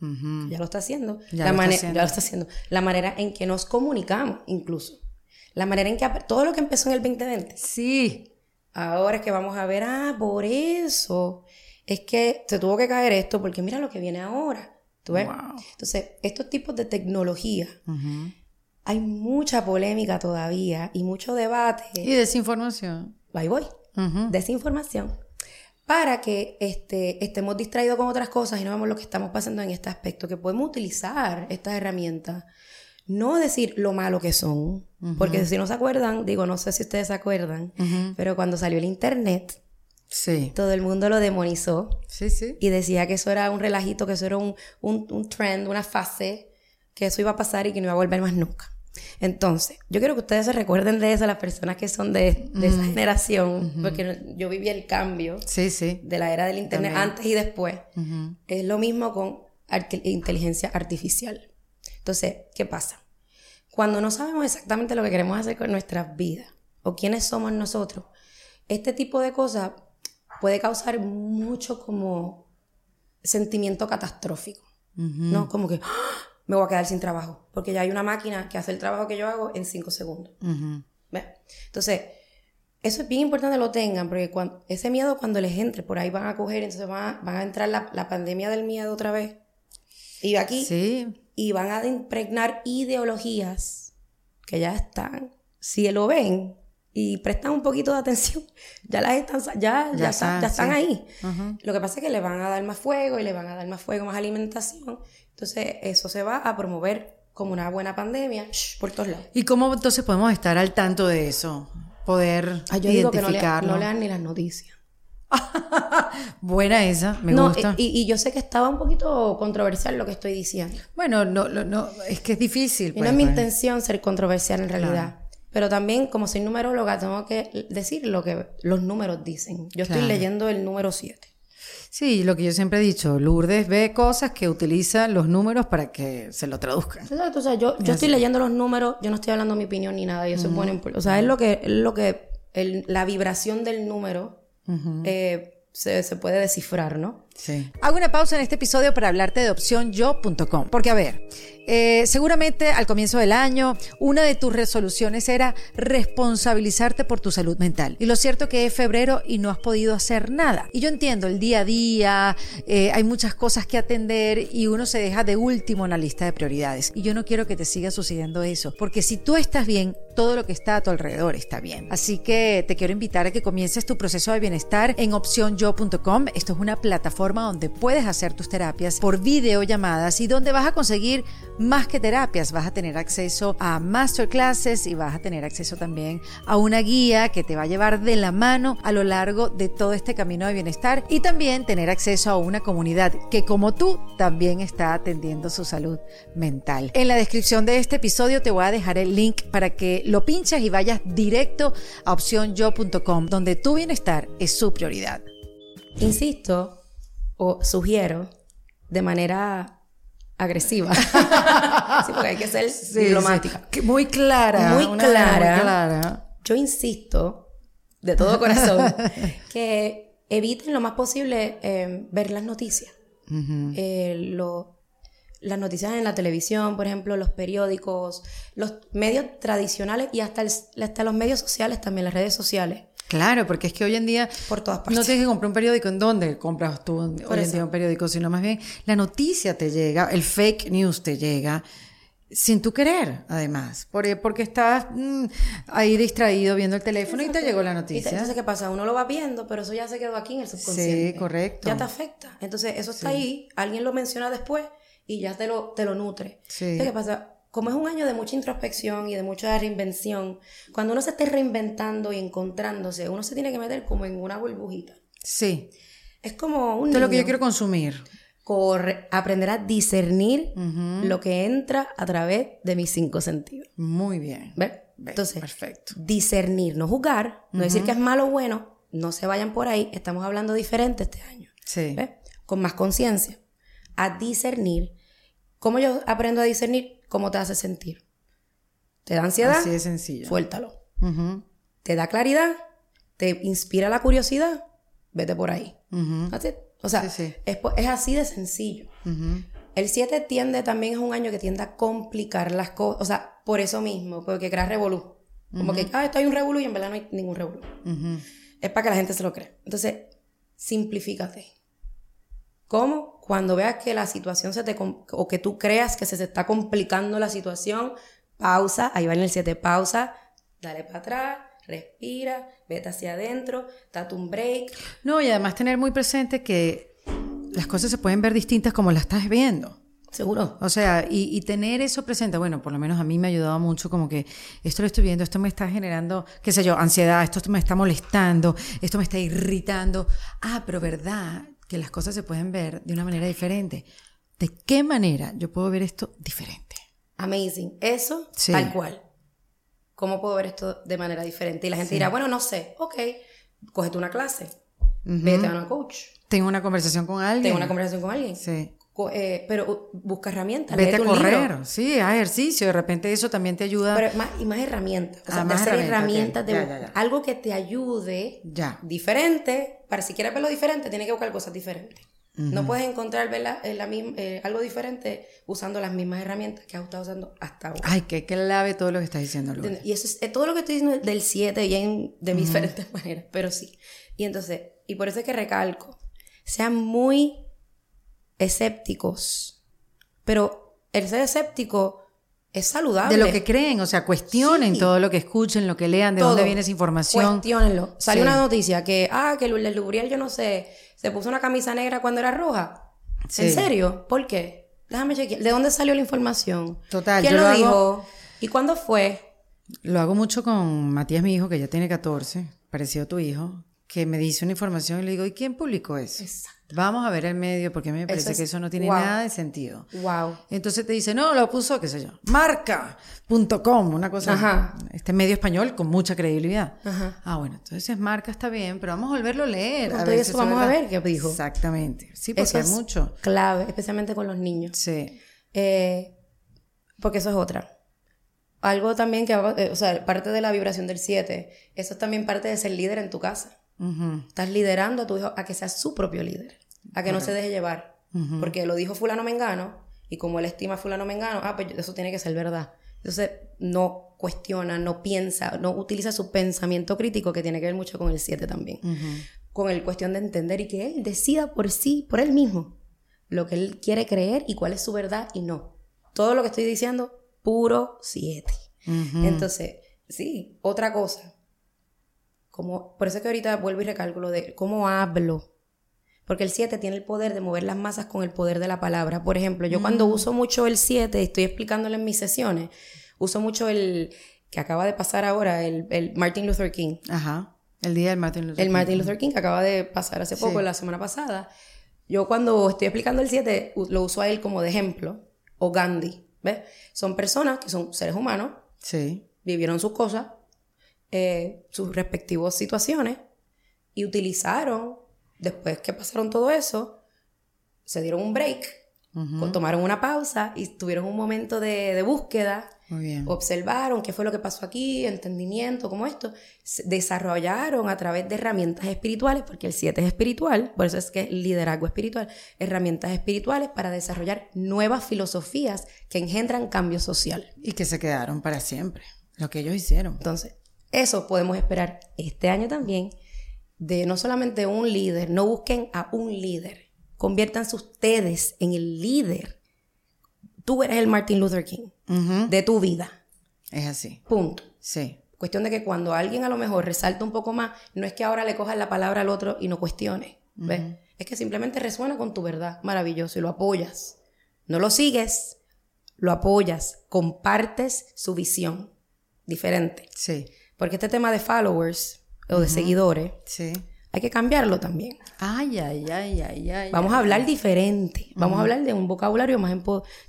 Ya lo está haciendo. Ya, la lo está haciendo. ya lo está haciendo. La manera en que nos comunicamos, incluso. La manera en que todo lo que empezó en el 2020. Sí. Ahora es que vamos a ver, ah, por eso es que se tuvo que caer esto porque mira lo que viene ahora. ¿Tú ves? Entonces, estos tipos de tecnología, hay mucha polémica todavía y mucho debate. Y desinformación. Ahí voy. Desinformación. Para que este, estemos distraídos con otras cosas y no vemos lo que estamos pasando en este aspecto, que podemos utilizar estas herramientas. No decir lo malo que son, porque si no se acuerdan, digo, no sé si ustedes se acuerdan, pero cuando salió el Internet, Sí. Todo el mundo lo demonizó. Sí, sí. Y decía que eso era un relajito, que eso era un, un, trend, una fase, que eso iba a pasar y que no iba a volver más nunca. Entonces, yo quiero que ustedes se recuerden de eso, las personas que son de, de esa generación, porque yo viví el cambio sí, sí. de la era del Internet antes y después. Es lo mismo con inteligencia artificial. Entonces, ¿qué pasa? Cuando no sabemos exactamente lo que queremos hacer con nuestras vidas o quiénes somos nosotros, este tipo de cosas puede causar mucho como sentimiento catastrófico, ¿no? Como que ¡ah! me voy a quedar sin trabajo, porque ya hay una máquina que hace el trabajo que yo hago en cinco segundos. Entonces, eso es bien importante que lo tengan, porque cuando, ese miedo cuando les entre, por ahí van a coger, entonces van a, van a entrar la, la, pandemia del miedo otra vez. Y aquí, sí. y van a impregnar ideologías que ya están. Si lo ven, y prestan un poquito de atención, ya las están, ya, ya, están ahí. Lo que pasa es que le van a dar más fuego y le van a dar más fuego, más alimentación. Entonces, eso se va a promover como una buena pandemia por todos lados. ¿Y cómo entonces podemos estar al tanto de eso? Poder ah, yo identificarlo. no, lean ni las noticias. Buena esa, me gusta. Y, yo sé que estaba un poquito controversial lo que estoy diciendo. Bueno, no, no, es que es difícil. no es mi intención ser controversial en realidad. Pero también, como soy numeróloga, tengo que decir lo que los números dicen. Yo estoy leyendo el número 7. Sí, lo que yo siempre he dicho, Lourdes ve cosas que utiliza los números para que se lo traduzcan. Exacto, o sea, yo, yo estoy leyendo los números, yo no estoy hablando mi opinión ni nada, eso es bueno. O sea, es lo que, es lo que, la vibración del número eh, se, se, puede descifrar, ¿no? Hago una pausa en este episodio para hablarte de opcionyo.com. Porque, a ver, eh, seguramente al comienzo del año, una de tus resoluciones era responsabilizarte por tu salud mental. Y lo cierto que es febrero y no has podido hacer nada. Y yo entiendo, el día a día, eh, hay muchas cosas que atender y uno se deja de último en la lista de prioridades. Y yo no quiero que te siga sucediendo eso, porque si tú estás bien, todo lo que está a tu alrededor está bien. Así que te quiero invitar a que comiences tu proceso de bienestar en opcionyo.com. Esto es una plataforma donde puedes hacer tus terapias por videollamadas y donde vas a conseguir más que terapias, vas a tener acceso a masterclasses y vas a tener acceso también a una guía que te va a llevar de la mano a lo largo de todo este camino de bienestar y también tener acceso a una comunidad que como tú también está atendiendo su salud mental. En la descripción de este episodio te voy a dejar el link para que lo pinches y vayas directo a opcionyo.com donde tu bienestar es su prioridad. Insisto o sugiero de manera agresiva. sí, porque hay que ser diplomática. Muy clara. Muy clara. Yo insisto, de todo corazón, que eviten lo más posible eh, ver las noticias. Eh, las noticias en la televisión, por ejemplo, los periódicos, los medios tradicionales y hasta, hasta los medios sociales también, las redes sociales. Claro, porque es que hoy en día por todas partes. no tienes que comprar un periódico. ¿En dónde compras tú hoy en día un periódico? Sino más bien la noticia te llega, el fake news te llega sin tu querer, además, porque, porque estás mm, ahí distraído viendo el teléfono y te llegó la noticia. entonces, ¿qué pasa? Uno lo va viendo, pero eso ya se quedó aquí en el subconsciente. Sí, correcto. Ya te afecta. Entonces, eso está ahí, alguien lo menciona después y ya te lo, te lo nutre. Sí. ¿qué pasa? Como es un año de mucha introspección y de mucha reinvención, cuando uno se esté reinventando y encontrándose, uno se tiene que meter como en una burbujita. Sí. Es como un... De lo que yo quiero consumir. aprender a discernir lo que entra a través de mis cinco sentidos. Muy bien. ¿Ves? Entonces, perfecto. discernir, no juzgar, no decir que es malo o bueno, no se vayan por ahí, estamos hablando diferente este año. Sí. ¿Ves? Con más conciencia. A discernir. ¿Cómo yo aprendo a discernir? Cómo te hace sentir. ¿Te da ansiedad? Así de sencillo. Suéltalo. ¿Te da claridad? ¿Te inspira la curiosidad? Vete por ahí. O sea, Es, así de sencillo. El 7 tiende también es un año que tiende a complicar las cosas. O sea, por eso mismo, porque crea revolú. Como que, ah, esto hay un revolú y en verdad no hay ningún revolú. Es para que la gente se lo cree. Entonces, simplifícate. ¿Cómo? Cuando veas que la situación se te... o que tú creas que se te está complicando la situación, pausa, ahí va en el 7, pausa, dale para atrás, respira, vete hacia adentro, date un break. No, y además tener muy presente que las cosas se pueden ver distintas como las estás viendo. Seguro. O sea, y, y, tener eso presente, bueno, por lo menos a mí me ha ayudado mucho como que esto lo estoy viendo, esto me está generando, qué sé yo, ansiedad, esto me está molestando, esto me está irritando. Ah, pero verdad, que las cosas se pueden ver de una manera diferente. ¿De qué manera yo puedo ver esto diferente? Amazing. Eso, tal cual. ¿Cómo puedo ver esto de manera diferente? Y la gente dirá, bueno, no sé. Ok, cógete una clase. Vete a una coach. Tengo una conversación con alguien. Tengo una conversación con alguien. Sí. Eh, pero busca herramientas. Vete a correr, sí, a ejercicio. De repente eso también te ayuda. Pero más, y más herramientas. O sea, más hacer herramientas, de algo que te ayude ya. diferente. Para si quieres verlo diferente, tienes que buscar cosas diferentes. No puedes encontrar verla, la, eh, algo diferente usando las mismas herramientas que has estado usando hasta ahora. Ay, qué clave todo lo que estás diciendo, Y eso es, todo lo que estoy diciendo del 7 bien de diferentes maneras, pero sí. Y entonces, y por eso es que recalco, sean muy escépticos. Pero el ser escéptico es saludable. De lo que creen, o sea, cuestionen todo lo que escuchen, lo que lean, de dónde viene esa información. Cuestionenlo. Salió una noticia que, ah, que el Lubriel, yo no sé, se puso una camisa negra cuando era roja. ¿En serio? ¿Por qué? Déjame chequear. ¿De dónde salió la información? Total. ¿Quién lo, dijo? ¿Y cuándo fue? Lo hago mucho con Matías, mi hijo, que ya tiene 14, parecido a tu hijo que me dice una información y le digo, ¿y quién publicó eso? Vamos a ver el medio porque a mí me parece que eso no tiene nada de sentido. Wow. Entonces te dice, no, lo puso, qué sé yo, marca.com, una cosa. Ajá. Este medio español con mucha credibilidad. Ajá. Ah, bueno, entonces marca está bien, pero vamos a volverlo a leer. A ver eso vamos a ver qué dijo. Exactamente. Sí, porque hay mucho. Clave, especialmente con los niños. Sí. Eh, porque eso es otra. Algo también que, eh, o sea, parte de la vibración del 7, eso es también parte de ser líder en tu casa. Estás liderando a tu hijo a que sea su propio líder, a que no se deje llevar. Porque lo dijo fulano mengano, y como él estima fulano mengano, ah, pues eso tiene que ser verdad. Entonces no cuestiona, no piensa, no utiliza su pensamiento crítico, que tiene que ver mucho con el 7 también. Con el cuestión de entender y que él decida por sí, por él mismo, lo que él quiere creer y cuál es su verdad y no. Todo lo que estoy diciendo, puro 7. Entonces, sí, otra cosa por eso es que ahorita vuelvo y recálculo de cómo hablo. Porque el 7 tiene el poder de mover las masas con el poder de la palabra. Por ejemplo, yo cuando mm. uso mucho el 7, estoy explicándolo en mis sesiones, uso mucho el que acaba de pasar ahora, el, Martin Luther King. Ajá. El día del Martin Luther King. El Martin Luther King que acaba de pasar hace poco, la semana pasada. Yo cuando estoy explicando el 7, lo uso a él como de ejemplo. O Gandhi. ¿Ves? Son personas que son seres humanos. Sí. Vivieron sus cosas, eh, sus respectivas situaciones y utilizaron, después que pasaron todo eso, se dieron un break, tomaron una pausa y tuvieron un momento de, búsqueda. Observaron qué fue lo que pasó aquí, entendimiento, como esto. desarrollaron a través de herramientas espirituales, porque el 7 es espiritual, por eso es que liderazgo espiritual, herramientas espirituales para desarrollar nuevas filosofías que engendran cambio social. Y que se quedaron para siempre, lo que ellos hicieron. Entonces, eso podemos esperar este año también de no solamente un líder, no busquen a un líder, conviértanse ustedes en el líder. Tú eres el Martin Luther King de tu vida. Es así. Punto. Sí. Cuestión de que cuando alguien a lo mejor resalta un poco más, no es que ahora le cojas la palabra al otro y no cuestione. ¿ves? Es que simplemente resuena con tu verdad. Maravilloso. Y lo apoyas. No lo sigues, lo apoyas. Compartes su visión. Diferente. Sí. Porque este tema de followers o de seguidores, sí. hay que cambiarlo también. Ay, ay, ay, ay, ay. Vamos a hablar diferente. Vamos a hablar de un vocabulario más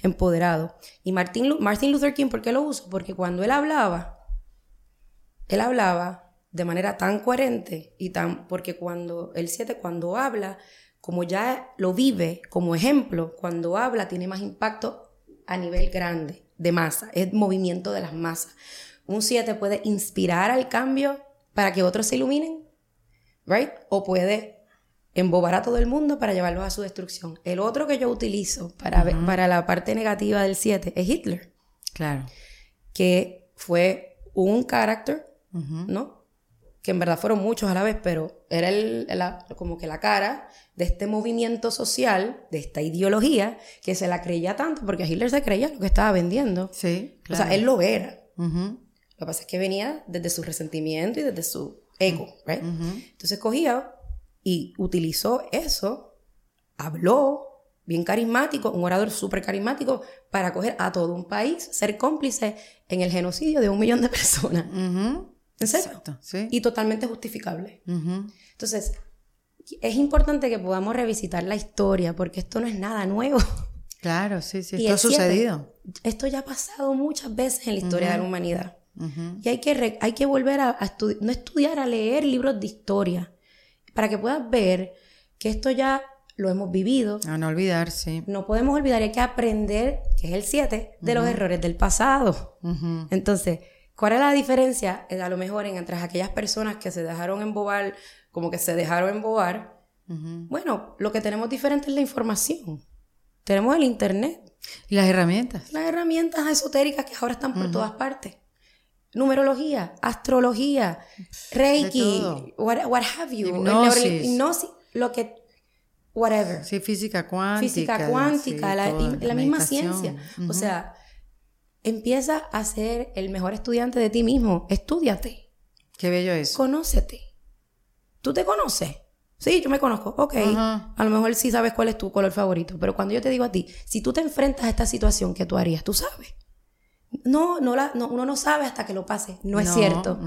empoderado. Y Martin, Martin Luther King, ¿por qué lo uso? Porque cuando él hablaba, él hablaba de manera tan coherente y tan. Porque cuando el 7, cuando habla, como ya lo vive como ejemplo, cuando habla tiene más impacto a nivel grande, de masa, es movimiento de las masas. Un 7 puede inspirar al cambio para que otros se iluminen, ¿right? O puede embobar a todo el mundo para llevarlos a su destrucción. El otro que yo utilizo para, para la parte negativa del 7 es Hitler. Claro. Que fue un carácter, ¿no? Que en verdad fueron muchos a la vez, pero era el, como que la cara de este movimiento social, de esta ideología, que se la creía tanto, porque Hitler se creía lo que estaba vendiendo. Sí. O sea, él lo era. Lo que pasa es que venía desde su resentimiento y desde su ego, right? Entonces cogía y utilizó eso, habló, bien carismático, un orador súper carismático, para coger a todo un país, ser cómplice en el genocidio de un millón de personas. ¿En serio? Exacto, sí. Y totalmente justificable. Entonces, es importante que podamos revisitar la historia, porque esto no es nada nuevo. Claro, sí, sí, esto ha sucedido. Esto ya ha pasado muchas veces en la historia de la humanidad. Y hay que, hay que volver a, estudiar, no estudiar, a leer libros de historia, para que puedas ver que esto ya lo hemos vivido. A no olvidar, sí. No podemos olvidar, hay que aprender, que es el 7, de los errores del pasado. Entonces, ¿cuál es la diferencia? Eh, a lo mejor entre aquellas personas que se dejaron embobar, como que se dejaron embobar. Bueno, lo que tenemos diferente es la información. Tenemos el Internet. Y las herramientas. Las herramientas esotéricas que ahora están por todas partes numerología, astrología, reiki, what, have you, hipnosis, lo que, whatever. Sí, física cuántica. Física cuántica, la, misma ciencia. O sea, empieza a ser el mejor estudiante de ti mismo. Estúdiate. Qué bello es. Conócete. ¿Tú te conoces? Sí, yo me conozco. Ok. A lo mejor sí sabes cuál es tu color favorito. Pero cuando yo te digo a ti, si tú te enfrentas a esta situación, ¿qué tú harías? Tú sabes. No, no, la, no, uno no sabe hasta que lo pase. No, es cierto.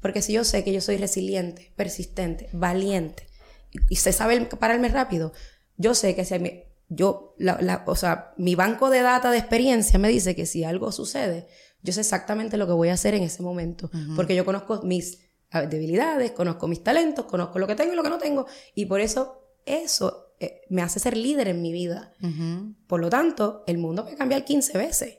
Porque si yo sé que yo soy resiliente, persistente, valiente, y, se sabe pararme rápido, yo sé que si mi, yo, la, o sea, mi banco de data de experiencia me dice que si algo sucede, yo sé exactamente lo que voy a hacer en ese momento, porque yo conozco mis debilidades, conozco mis talentos, conozco lo que tengo y lo que no tengo, y por eso eso eh, me hace ser líder en mi vida. Por lo tanto, el mundo puede cambiar 15 veces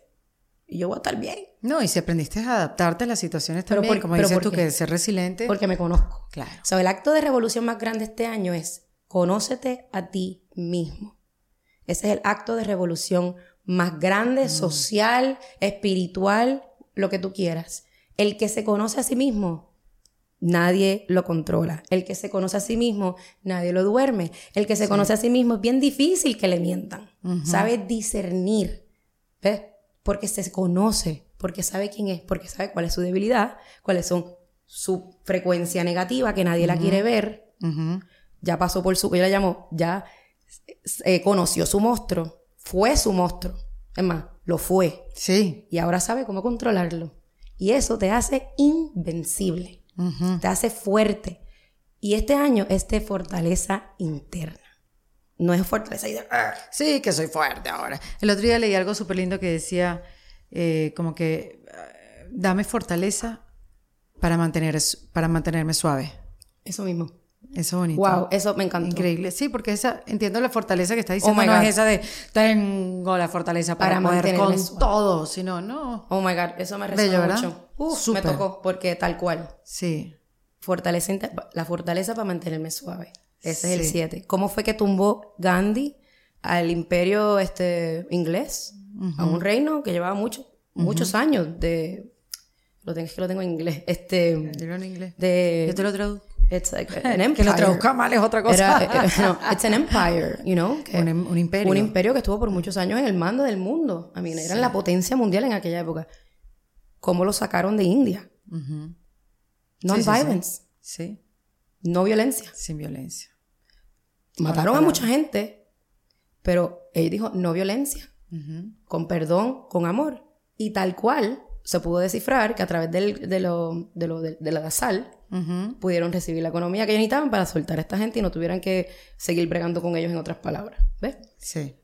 y yo voy a estar bien. No, y si aprendiste a adaptarte a las situaciones también, como dices tú, que ser resiliente. Porque me conozco. Claro. O sea, el acto de revolución más grande este año es conócete a ti mismo. Ese es el acto de revolución más grande, mm. social, espiritual, lo que tú quieras. El que se conoce a sí mismo, nadie lo controla. El que se conoce a sí mismo, nadie lo duerme. El que se conoce a sí mismo es bien difícil que le mientan. Sabe discernir. ¿Ves? Porque se conoce, porque sabe quién es, porque sabe cuál es su debilidad, cuáles son su frecuencia negativa, que nadie la quiere ver. Ya pasó por su, ella la llamó, ya eh, conoció su monstruo, fue su monstruo. Es más, lo fue. Sí. Y ahora sabe cómo controlarlo. Y eso te hace invencible, te hace fuerte. Y este año es de fortaleza interna no es fortaleza. de, sí, que soy fuerte ahora. El otro día leí algo súper lindo que decía, eh, como que, eh, dame fortaleza para, mantener, para mantenerme suave. Eso mismo. Eso bonito. Wow, eso me encanta. Increíble. Sí, porque esa, entiendo la fortaleza que está diciendo. Oh no es esa de tengo la fortaleza para, poder con todo, sino no. Oh my God, eso me resuena mucho. Uf, me tocó, porque tal cual. Sí. Fortaleza, la fortaleza para mantenerme suave. Ese es el 7. ¿Cómo fue que tumbó Gandhi al imperio este, inglés? A un reino que llevaba mucho, muchos años de... Lo tengo, es que lo tengo en inglés. Este, Dilo en inglés. De, Yo te lo traduzco. It's like an empire. que lo traduzca mal es otra cosa. Era, eh, no, it's an empire, you know. un, em, un, imperio. Un imperio que estuvo por muchos años en el mando del mundo. I mean, eran la potencia mundial en aquella época. ¿Cómo lo sacaron de India? Non-violence. sí. No violencia. Sin violencia. Mataron a mucha gente, pero él dijo no violencia, con perdón, con amor. Y tal cual se pudo descifrar que a través del, de, lo, de, lo, de, la sal pudieron recibir la economía que necesitaban para soltar a esta gente y no tuvieran que seguir bregando con ellos en otras palabras. ¿Ves? Sí.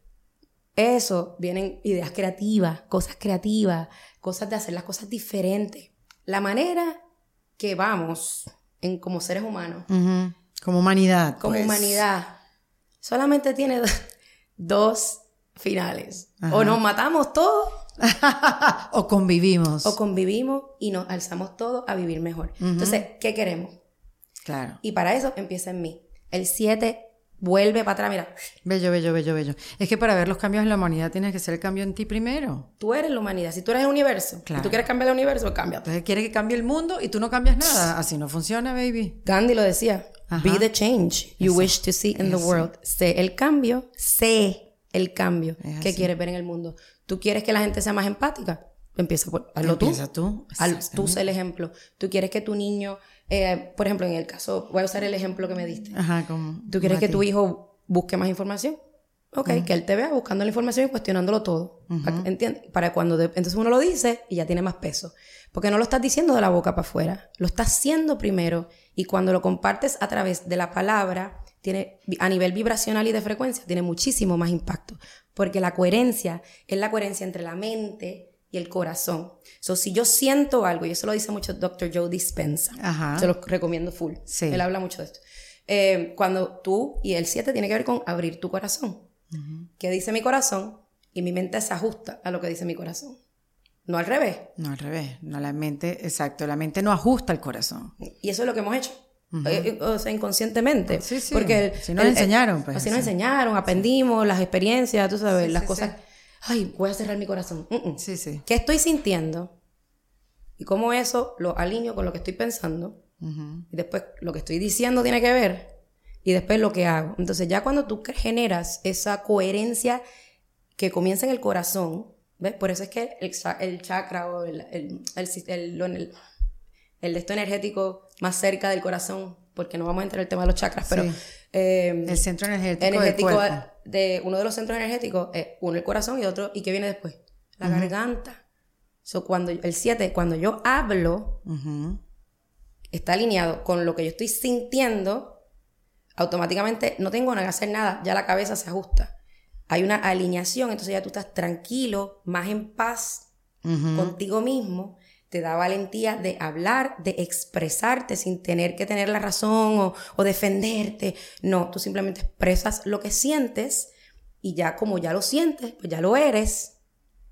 Eso, vienen ideas creativas, cosas creativas, cosas de hacer las cosas diferentes. La manera que vamos en, como seres humanos. Como humanidad. Como pues. humanidad. Solamente tiene dos finales. O nos matamos todos. o convivimos. O convivimos y nos alzamos todos a vivir mejor. Entonces, ¿qué queremos? Claro. Y para eso empieza en mí. El 7 vuelve para atrás, mira. Bello, bello, bello, bello. Es que para ver los cambios en la humanidad tienes que ser el cambio en ti primero. Tú eres la humanidad. Si tú eres el universo claro. tú quieres cambiar el universo, cambia. Entonces quieres que cambie el mundo y tú no cambias nada. Así no funciona, baby. Gandhi lo decía. Be the change you wish to see in the world. Sé el cambio, sé el cambio que quieres ver en el mundo. ¿Tú quieres que la gente sea más empática? Empieza por, hazlo Empieza tú. tú sé el ejemplo. ¿Tú quieres que tu niño eh, por ejemplo, en el caso, voy a usar el ejemplo que me diste. Ajá, como. ¿Tú quieres que tu hijo busque más información? Ok, que él te vea buscando la información y cuestionándolo todo. ¿Entiendes? Para cuando entonces uno lo dice y ya tiene más peso. Porque no lo estás diciendo de la boca para afuera, lo estás haciendo primero y cuando lo compartes a través de la palabra, tiene, a nivel vibracional y de frecuencia, tiene muchísimo más impacto. Porque la coherencia es la coherencia entre la mente y el corazón. So, si yo siento algo, y eso lo dice mucho Dr. Joe Dispensa, se lo recomiendo full. Él habla mucho de esto. Eh, cuando tú, y el 7 tiene que ver con abrir tu corazón. ¿Qué dice mi corazón? Y mi mente se ajusta a lo que dice mi corazón. No al revés. No al revés. No la mente, exacto. La mente no ajusta el corazón. Y eso es lo que hemos hecho. Eh, o sea, inconscientemente. Sí, sí. Porque si nos enseñaron, pues. Así nos enseñaron, aprendimos las experiencias, tú sabes, las cosas ay, voy a cerrar mi corazón. Sí, sí. ¿Qué estoy sintiendo? Y cómo eso lo alineo con lo que estoy pensando. Y después lo que estoy diciendo tiene que ver. Y después lo que hago. Entonces ya cuando tú generas esa coherencia que comienza en el corazón, ¿ves? Por eso es que el, chakra o el, el, el, el, esto energético más cerca del corazón, porque no vamos a entrar en el tema de los chakras, pero... Em, el centro energético, de uno de los centros energéticos es uno el corazón y otro, ¿y qué viene después? La garganta. So, cuando el 7, cuando yo hablo, está alineado con lo que yo estoy sintiendo, automáticamente no tengo que hacer nada, ya la cabeza se ajusta. Hay una alineación, entonces ya tú estás tranquilo, más en paz contigo mismo, te da valentía de hablar, de expresarte sin tener que tener la razón o, defenderte. No, tú simplemente expresas lo que sientes y ya como ya lo sientes, pues ya lo eres.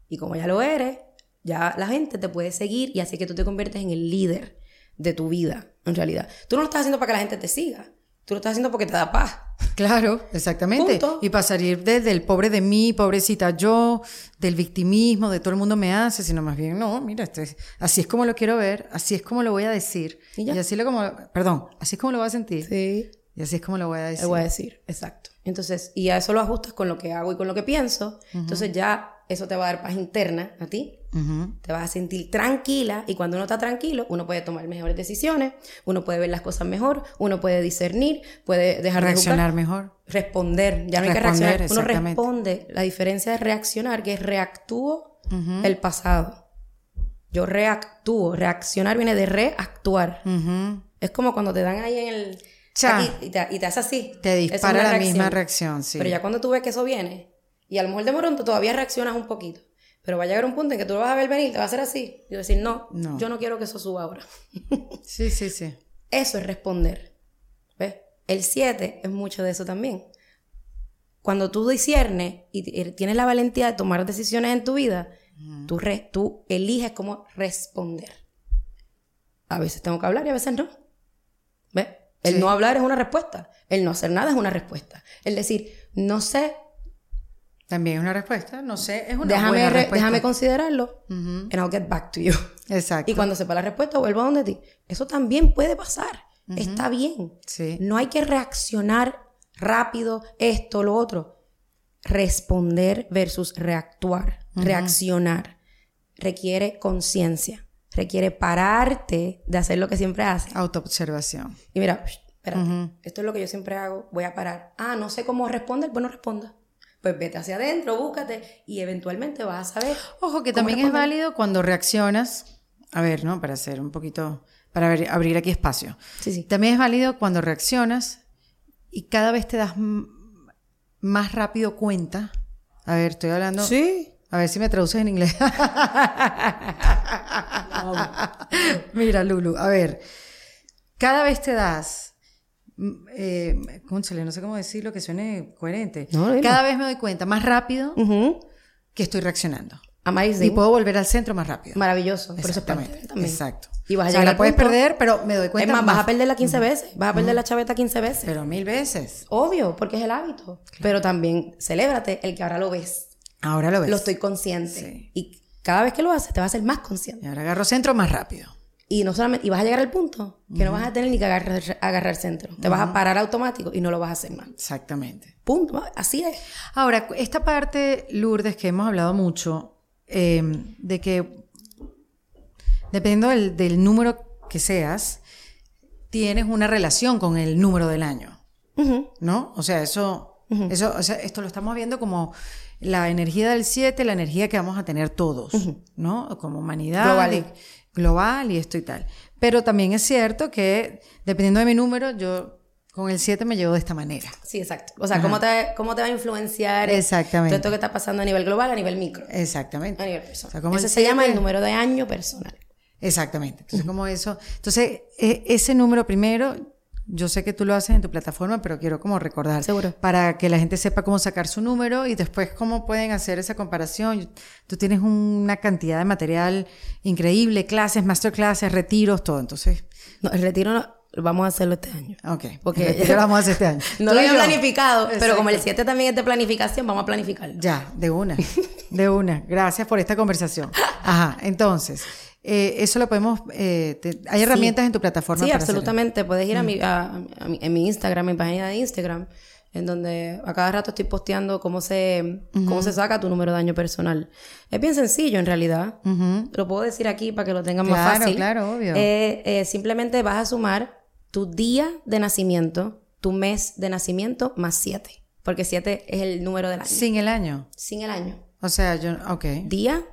Y como ya lo eres, ya la gente te puede seguir y así que tú te conviertes en el líder de tu vida, en realidad. Tú no lo estás haciendo para que la gente te siga. Tú lo estás haciendo porque te da paz. Claro, exactamente. Y para salir desde el pobre de mí, pobrecita yo, del victimismo, de todo el mundo me hace, sino más bien, no, mira, este así es como lo quiero ver, así es como lo voy a decir. Y, así lo como, perdón, así es como lo voy a sentir. Sí. Y así es como lo voy a decir. Lo voy a decir, exacto. Entonces, y a eso lo ajustas con lo que hago y con lo que pienso. Entonces ya eso te va a dar paz interna a ti. Te vas a sentir tranquila y cuando uno está tranquilo, uno puede tomar mejores decisiones, uno puede ver las cosas mejor, uno puede discernir, puede dejar reaccionar mejor, responder. Ya no hay que reaccionar, uno responde. La diferencia de reaccionar, que es reactúo el pasado. Yo reactúo, reaccionar viene de reactuar. Es como cuando te dan ahí en el y, te, y, te, hace así. Te dispara la misma reacción, sí. Pero ya cuando tú ves que eso viene, y a lo mejor de pronto todavía reaccionas un poquito, pero va a llegar un punto en que tú lo vas a ver venir, te va a hacer así, y decir, no, yo no quiero que eso suba ahora. sí, sí, sí. Eso es responder. ¿Ves? El 7 es mucho de eso también. Cuando tú disiernes y tienes la valentía de tomar decisiones en tu vida, tú, tú eliges cómo responder. A veces tengo que hablar y a veces no. ¿Ves? El no hablar es una respuesta. El no hacer nada es una respuesta. El decir, no sé. También es una respuesta. No sé, es una déjame respuesta. Déjame considerarlo. And I'll get back to you. Exacto. Y cuando sepa la respuesta, vuelvo a donde ti. Eso también puede pasar. Está bien. Sí. No hay que reaccionar rápido, esto, lo otro. Responder versus reactuar. Reaccionar. Requiere conciencia requiere pararte de hacer lo que siempre haces. Autoobservación. Y mira, espérate, esto es lo que yo siempre hago, voy a parar. Ah, no sé cómo responder, pues no responda. Pues vete hacia adentro, búscate y eventualmente vas a saber. Ojo, que también es válido cuando reaccionas. A ver, ¿no? Para hacer un poquito, para abrir aquí espacio. Sí, sí. También es válido cuando reaccionas y cada vez te das más rápido cuenta. A ver, estoy hablando. Sí. A ver si me traduces en inglés. Mira, Lulu, a ver. Cada vez te das. Eh, no sé cómo decirlo que suene coherente. Cada vez me doy cuenta más rápido que estoy reaccionando. Amazing. Y puedo volver al centro más rápido. Maravilloso. Por eso también. Exacto. Y vas a llegar la puedes perder, pero me doy cuenta. Es más, vas a perderla 15 veces. Vas a perder la chaveta 15 veces. Pero mil veces. Obvio, porque es el hábito. Pero también celébrate el que ahora lo ves. Ahora lo ves. Lo estoy consciente. Y cada vez que lo haces, te vas a ser más consciente. Y ahora agarro centro más rápido. Y no solamente, y vas a llegar al punto que no vas a tener ni que agarrar, agarrar centro. Te vas a parar automático y no lo vas a hacer más. Exactamente. Punto. Así es. Ahora, esta parte, Lourdes, que hemos hablado mucho, em, de que dependiendo del, número que seas, tienes una relación con el número del año. ¿No? O sea, eso, eso o sea, esto lo estamos viendo como la energía del 7, la energía que vamos a tener todos, ¿no? Como humanidad. Global. Global y esto y tal. Pero también es cierto que, dependiendo de mi número, yo con el 7 me llevo de esta manera. Sí, exacto. O sea, ¿cómo te, ¿cómo te, va a influenciar Exactamente. todo esto que está pasando a nivel global, a nivel micro? Exactamente. A nivel personal. O Ese se llama el número de año personal. Exactamente. Entonces, como eso. Entonces, e, ese número primero, yo sé que tú lo haces en tu plataforma, pero quiero como recordar. Seguro. Para que la gente sepa cómo sacar su número y después cómo pueden hacer esa comparación. Tú tienes una cantidad de material increíble, clases, masterclasses, retiros, todo. Entonces. No, el retiro no, vamos a hacerlo este año. Ok. Porque lo vamos a hacer este año. no lo había planificado, pero como el 7 también es de planificación, vamos a planificarlo. Ya, de una. De una. Gracias por esta conversación. Ajá. Entonces. Eh, eso lo podemos. Eh, hay herramientas en tu plataforma. Sí, absolutamente. Puedes ir a, mi, a, en mi Instagram, mi página de Instagram, en donde a cada rato estoy posteando cómo se, cómo se saca tu número de año personal. Es bien sencillo en realidad. Lo puedo decir aquí para que lo tengan más fácil. Claro, obvio. Eh, simplemente vas a sumar tu día de nacimiento, tu mes de nacimiento más 7. Porque 7 es el número del año. Sin el año. Sin el año. O sea, yo, ok. Día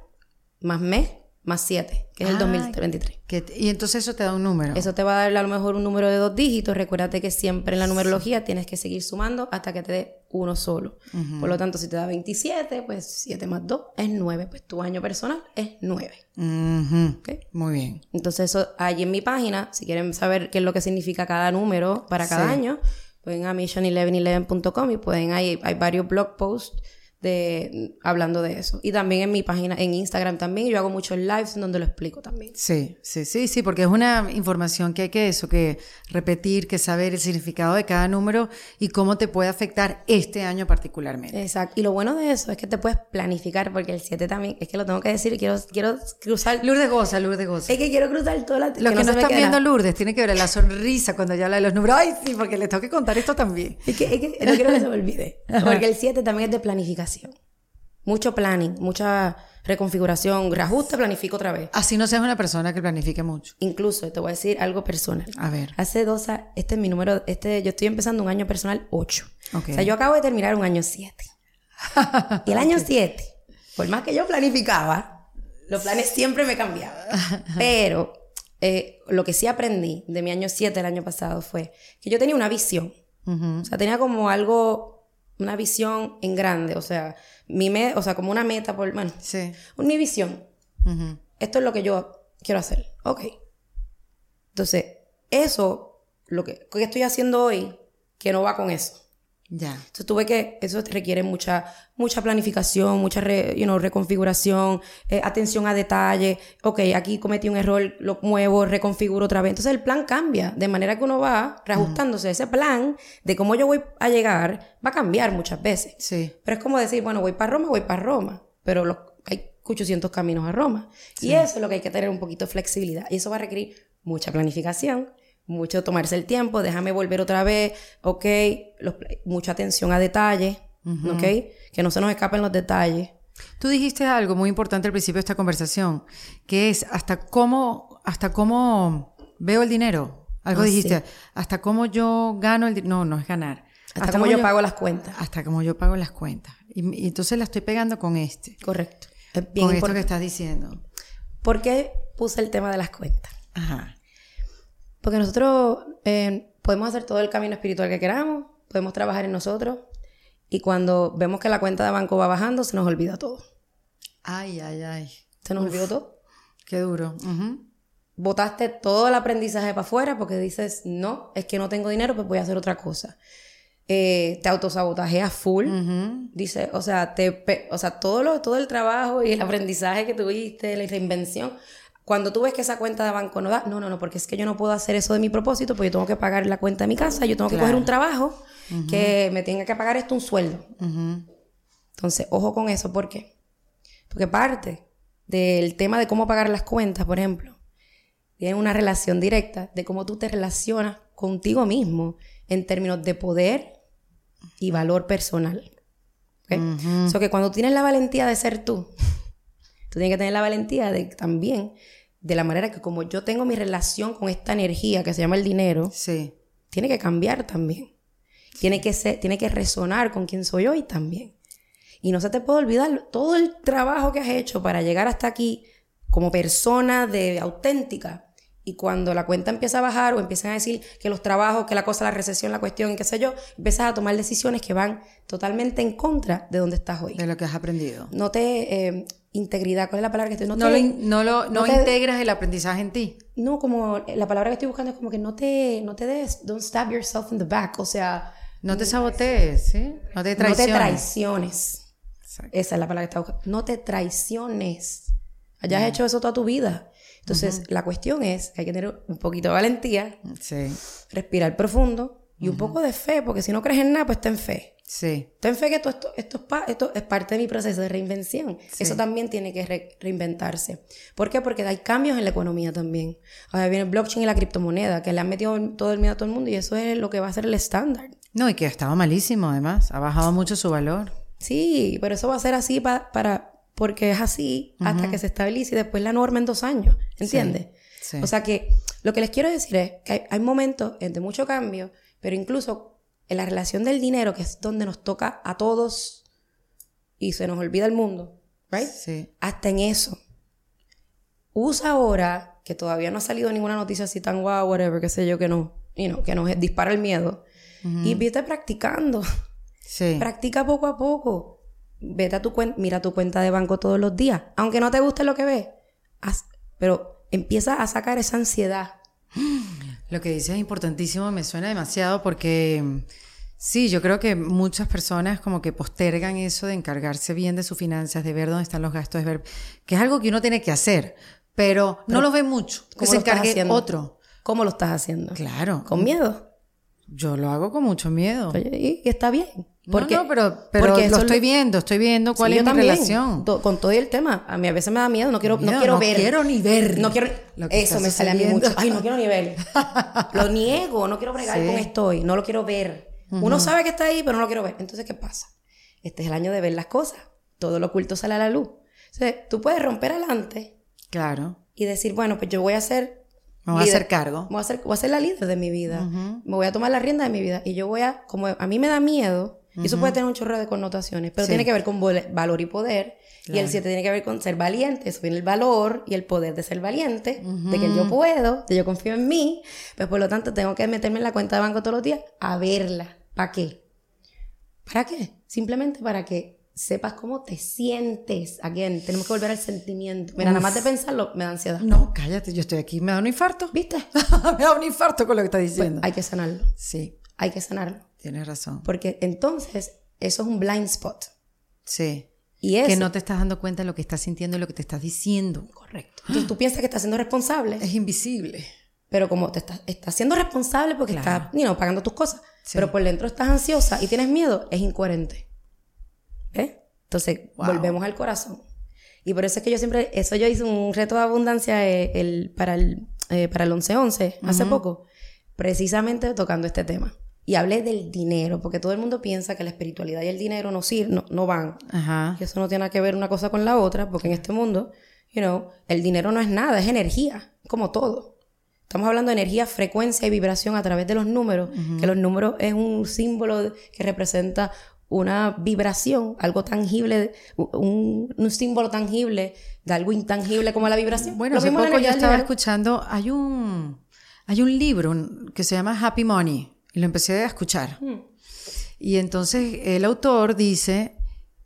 más mes más 7, que es el Ah, 2023. que- y entonces eso te da un número. Eso te va a dar a lo mejor un número de dos dígitos. Recuérdate que siempre en la numerología tienes que seguir sumando hasta que te dé uno solo. Por lo tanto, si te da 27, pues 7 más 2 es 9. Pues tu año personal es 9. Ujú. ¿ok? Muy bien. Entonces, eso allí en mi página, si quieren saber qué es lo que significa cada número para cada Sí. año, pueden a mission1111.com y pueden, hay, hay varios blog posts de, hablando de eso. Y también en mi página, en Instagram también, yo hago muchos lives en donde lo explico también. Sí, sí, sí, sí, porque es una información que hay que eso, que repetir, que saber el significado de cada número y cómo te puede afectar este año particularmente. Exacto. Y lo bueno de eso es que te puedes planificar, porque el 7 también, es que lo tengo que decir, quiero, quiero cruzar. Lourdes goza, Lourdes goza. Es que quiero cruzar todas las. Los que, no, se me están viendo. Lourdes tienen que ver la sonrisa cuando ella habla de los números. Ay, sí, porque les tengo que contar esto también. Es que, es que no quiero que se me olvide. Porque el 7 también es de planificación. Mucho planning, mucha reconfiguración, reajuste, planifico otra vez. Así no seas una persona que planifique mucho. Incluso te voy a decir algo personal. A ver. Hace dos años, este es mi número, este, yo estoy empezando un año personal 8. Ok. O sea, yo acabo de terminar un año 7. y el año 7, por más que yo planificaba, los planes siempre me cambiaban. Pero eh, lo que sí aprendí de mi año 7 el año pasado fue que yo tenía una visión. Ujú. O sea, tenía como algo, una visión en grande. O sea, mi me, o sea, como una meta por, bueno, Sí. mi visión. Esto es lo que yo quiero hacer. Ok. Entonces, eso, lo que, que estoy haciendo hoy, que no va con eso. Ya. Entonces tuve que, eso requiere mucha, mucha planificación, mucha re- you know, reconfiguración, eh, atención a detalle. Ok, aquí cometí un error, lo muevo, reconfiguro otra vez. Entonces el plan cambia, de manera que uno va reajustándose. Ese plan de cómo yo voy a llegar va a cambiar muchas veces. Sí. Pero es como decir, bueno, voy para Roma, voy para Roma. Pero los- hay 800 caminos a Roma. Y eso es lo que hay que tener un poquito de flexibilidad. Y eso va a requerir mucha planificación, mucho tomarse el tiempo, déjame volver otra vez, ok, los- mucha atención a detalles, ok, que no se nos escapen los detalles. Tú dijiste algo muy importante al principio de esta conversación, que es hasta cómo, hasta cómo veo el dinero. Algo Ah, dijiste, hasta cómo yo gano el dinero. No, no es ganar. Hasta, cómo yo, pago las cuentas. Hasta cómo yo pago las cuentas. Y, y entonces la estoy pegando con este, Correcto. Es bien con esto que estás diciendo. ¿Por qué puse el tema de las cuentas? Ajá. Porque nosotros eh, podemos hacer todo el camino espiritual que queramos, podemos trabajar en nosotros, y cuando vemos que la cuenta de banco va bajando, se nos olvida todo. Ay, ay, ay. Se nos olvidó todo. Qué duro. Ujú. Botaste todo el aprendizaje para afuera porque dices, no, es que no tengo dinero, pues voy a hacer otra cosa. Eh, te autosabotajeas full. Ujú. Dice, o sea, te, o sea todo, lo, todo el trabajo y el aprendizaje que tuviste, la reinvención. Cuando tú ves que esa cuenta de banco no da, no, no, no, porque es que yo no puedo hacer eso de mi propósito, porque yo tengo que pagar la cuenta de mi casa, yo tengo que Claro. coger un trabajo que me tenga que pagar esto un sueldo. Entonces, ojo con eso, ¿por qué? Porque parte del tema de cómo pagar las cuentas, por ejemplo, tiene una relación directa de cómo tú te relacionas contigo mismo en términos de poder y valor personal. ¿ok? O sea, que cuando tienes la valentía de ser tú, tú tienes que tener la valentía de también, de la manera que como yo tengo mi relación con esta energía que se llama el dinero, Sí. tiene que cambiar también. Tiene que, ser, tiene que resonar con quien soy hoy también. Y no se te puede olvidar todo el trabajo que has hecho para llegar hasta aquí como persona de auténtica. Y cuando la cuenta empieza a bajar o empiezan a decir que los trabajos, que la cosa, la recesión, la cuestión, qué sé yo, empiezas a tomar decisiones que van totalmente en contra de donde estás hoy. De lo que has aprendido. No te... eh, integridad, ¿cuál es la palabra que estoy? No, te- lo, no, lo, no, no te- integras el aprendizaje en ti. no, como la palabra que estoy buscando es como que no te, no te des, don't stab yourself in the back, o sea, No te sabotees, ¿sí? No te no te traiciones. traiciones. Exacto. Esa es la palabra que está buscando. No te traiciones. Hayas hecho eso toda tu vida. Entonces, la cuestión es que hay que tener un poquito de valentía, Sí, respirar profundo y un poco de fe, porque si no crees en nada, pues ten fe. sí. Ten fe que esto, esto, esto, es, pa- esto es parte de mi proceso de reinvención. Eso también tiene que re- reinventarse. ¿Por qué? Porque hay cambios en la economía también. Ahora viene el blockchain y la criptomoneda, que le han metido todo el miedo a todo el mundo y eso es lo que va a ser el estándar. No, y que estaba malísimo además. Ha bajado mucho su valor. Sí, pero eso va a ser así pa- para, porque es así hasta que se estabilice y después la norma en dos años. ¿Entiendes? sí. O sea que lo que les quiero decir es que hay, hay momentos de mucho cambio, pero incluso en la relación del dinero, que es donde nos toca a todos y se nos olvida el mundo, ¿right? Sí. Hasta en eso. usa ahora, que todavía no ha salido ninguna noticia así tan guau, whatever, qué sé yo, que no, you know, que nos dispara el miedo. Y vete practicando. Sí. Practica poco a poco. Vete a tu cuenta, mira tu cuenta de banco todos los días. Aunque no te guste lo que ves, haz- pero empieza a sacar esa ansiedad. Lo que dices es importantísimo, me suena demasiado porque sí, yo creo que muchas personas como que postergan eso de encargarse bien de sus finanzas, de ver dónde están los gastos, de ver que es algo que uno tiene que hacer, pero, no lo ve mucho, que ¿Cómo se lo estás encargue haciendo? otro. ¿Cómo lo estás haciendo? Claro, Con miedo. yo lo hago con mucho miedo. Oye, y está bien. Porque, no, no, pero, pero porque lo estoy viendo, estoy viendo cuál Sí, es yo mi también. relación. To- con todo el tema. A mí a veces me da miedo. No quiero, no quiero no ver. quiero ni ver No quiero. Eso me sale a mí mucho. Ay, no quiero ni ver. lo niego. No quiero bregar Sí. con esto hoy. No lo quiero ver. Uno sabe que está ahí, pero no lo quiero ver. Entonces, ¿qué pasa? Este es el año de ver las cosas. Todo lo oculto sale a la luz. Entonces, tú puedes romper adelante Claro, y decir, bueno, pues yo voy a ser. me voy a hacer cargo. Voy a ser, voy a ser la líder de mi vida. Me voy a tomar la rienda de mi vida. Y yo voy a, como a mí me da miedo, y eso puede tener un chorro de connotaciones, pero Sí. tiene que ver con valor y poder. Y el 7 tiene que ver con ser valiente. Eso viene el valor y el poder de ser valiente, de que yo puedo, de yo confío en mí. Pues por lo tanto, tengo que meterme en la cuenta de banco todos los días a verla. ¿Para qué? ¿Para qué? Simplemente para que sepas cómo te sientes. Again, tenemos que volver al sentimiento. Mira, nada más de pensarlo me da ansiedad. No, cállate, yo estoy aquí, me da un infarto. ¿Viste? me da un infarto con lo que estás diciendo. Hay que sanarlo. Sí, Hay que sanarlo. Tienes razón. Porque entonces eso es un blind spot. Sí. Y eso. Que no te estás dando cuenta de lo que estás sintiendo y lo que te estás diciendo. Correcto. Entonces tú piensas que estás siendo responsable, Es invisible. pero como te estás, estás siendo responsable porque Claro. estás you know, pagando tus cosas, Sí. pero por dentro estás ansiosa y tienes miedo, es incoherente. ¿Ves? Entonces Wow. volvemos al corazón. Y por eso es que yo siempre, eso yo hice un reto de abundancia eh, el, para el, eh, para el 11-11 hace poco, precisamente tocando este tema. Y hablé del dinero, porque todo el mundo piensa que la espiritualidad y el dinero no, sir- no, no van. Ajá. Y eso no tiene nada que ver una cosa con la otra, porque en este mundo, you know, el dinero no es nada, es energía, como todo. Estamos hablando de energía, frecuencia y vibración a través de los números, que los números es un símbolo que representa una vibración, algo tangible, un, un símbolo tangible de algo intangible como la vibración. Bueno, Lo hace poco yo estaba escuchando, hay un, hay un libro que se llama Happy Money y lo empecé a escuchar. Hmm. Y entonces el autor dice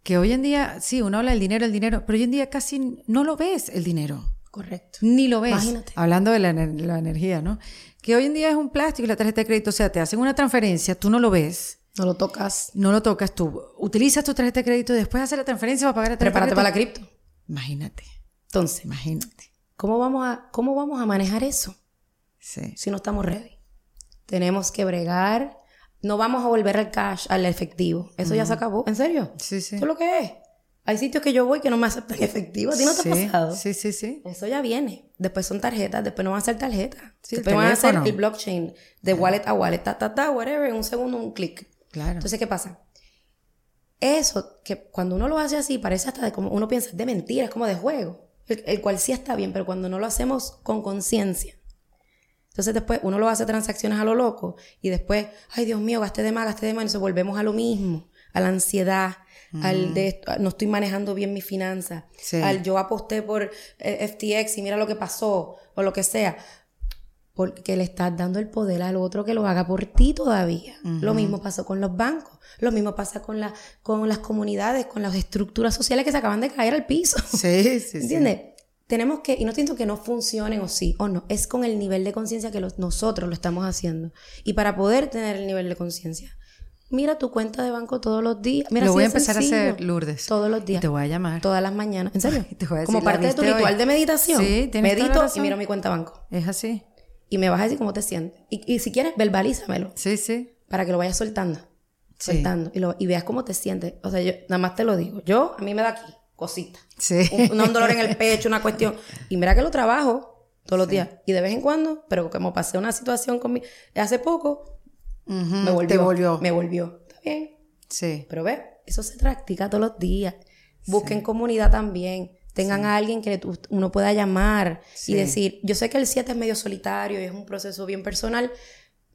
que hoy en día, sí, uno habla del dinero, el dinero, pero hoy en día casi no lo ves el dinero. Correcto. Ni lo ves. Imagínate. Hablando de la, ener- la energía, ¿no? Que hoy en día es un plástico y la tarjeta de crédito, o sea, te hacen una transferencia, tú no lo ves, No lo tocas. no lo tocas tú, utilizas tu tarjeta de crédito y después haces la transferencia para pagar la tarjeta Prepárate para la cripto. Imagínate, Entonces, imagínate. ¿cómo vamos a, cómo vamos a manejar eso? Sí. si no estamos ready. Tenemos que bregar. No vamos a volver al cash, al efectivo. Eso ya se acabó. ¿En serio? Sí, sí. Eso es lo que es. Hay sitios que yo voy que no me aceptan efectivo. ¿A ti no te sí, ha pasado? Sí, sí, sí. Eso ya viene. Después son tarjetas, después no van a ser tarjetas. Sí, después van a teléfono. el blockchain de wallet a wallet, ta, ta, ta, whatever, en un segundo, un clic. Claro. Entonces, ¿qué pasa? Eso, que cuando uno lo hace así, parece hasta de como uno piensa, es de mentira, es como de juego. El, el cual sí está bien, pero cuando no lo hacemos con conciencia. Entonces después uno lo hace transacciones a lo loco y después, ay Dios mío, gasté de más, gasté de más, y nos volvemos a lo mismo, a la ansiedad, al de esto, no estoy manejando bien mis finanzas, Sí. al yo aposté por eh, FTX y mira lo que pasó, o lo que sea. Porque le estás dando el poder al otro que lo haga por ti todavía. Lo mismo pasó con los bancos. Lo mismo pasa con, la, con las comunidades, con las estructuras sociales que se acaban de caer al piso. Sí, sí, sí. Tenemos que, y no siento que no funcionen o sí o no, es con el nivel de conciencia que los- nosotros lo estamos haciendo. Y para poder tener el nivel de conciencia, mira tu cuenta de banco todos los días. Mira, Lo voy a de empezar a hacer, Lourdes. Todos los días. Y te voy a llamar. Todas las mañanas. ¿En serio? Y te voy a decir, Como ¿la parte de tu ritual de meditación. Sí, tienes toda la Medito y razón. miro mi cuenta banco. Es así. Y me vas a decir cómo te sientes. Y, y si quieres, verbalízamelo. Sí, sí. Para que lo vayas soltando. Sí. Soltando. Y, lo- y veas cómo te sientes. O sea, yo nada más te lo digo. Yo, a mí me da aquí, cosita. Sí. Un, un dolor en el pecho, una cuestión. Y mira que lo trabajo todos los días. Y de vez en cuando, pero como pasé una situación con mi... Hace poco, me volvió. Te volvió. Me volvió. Está bien. Sí. Pero ve, eso se practica todos los días. Busquen comunidad también. Tengan a alguien que uno pueda llamar y decir, yo sé que el 7 es medio solitario y es un proceso bien personal,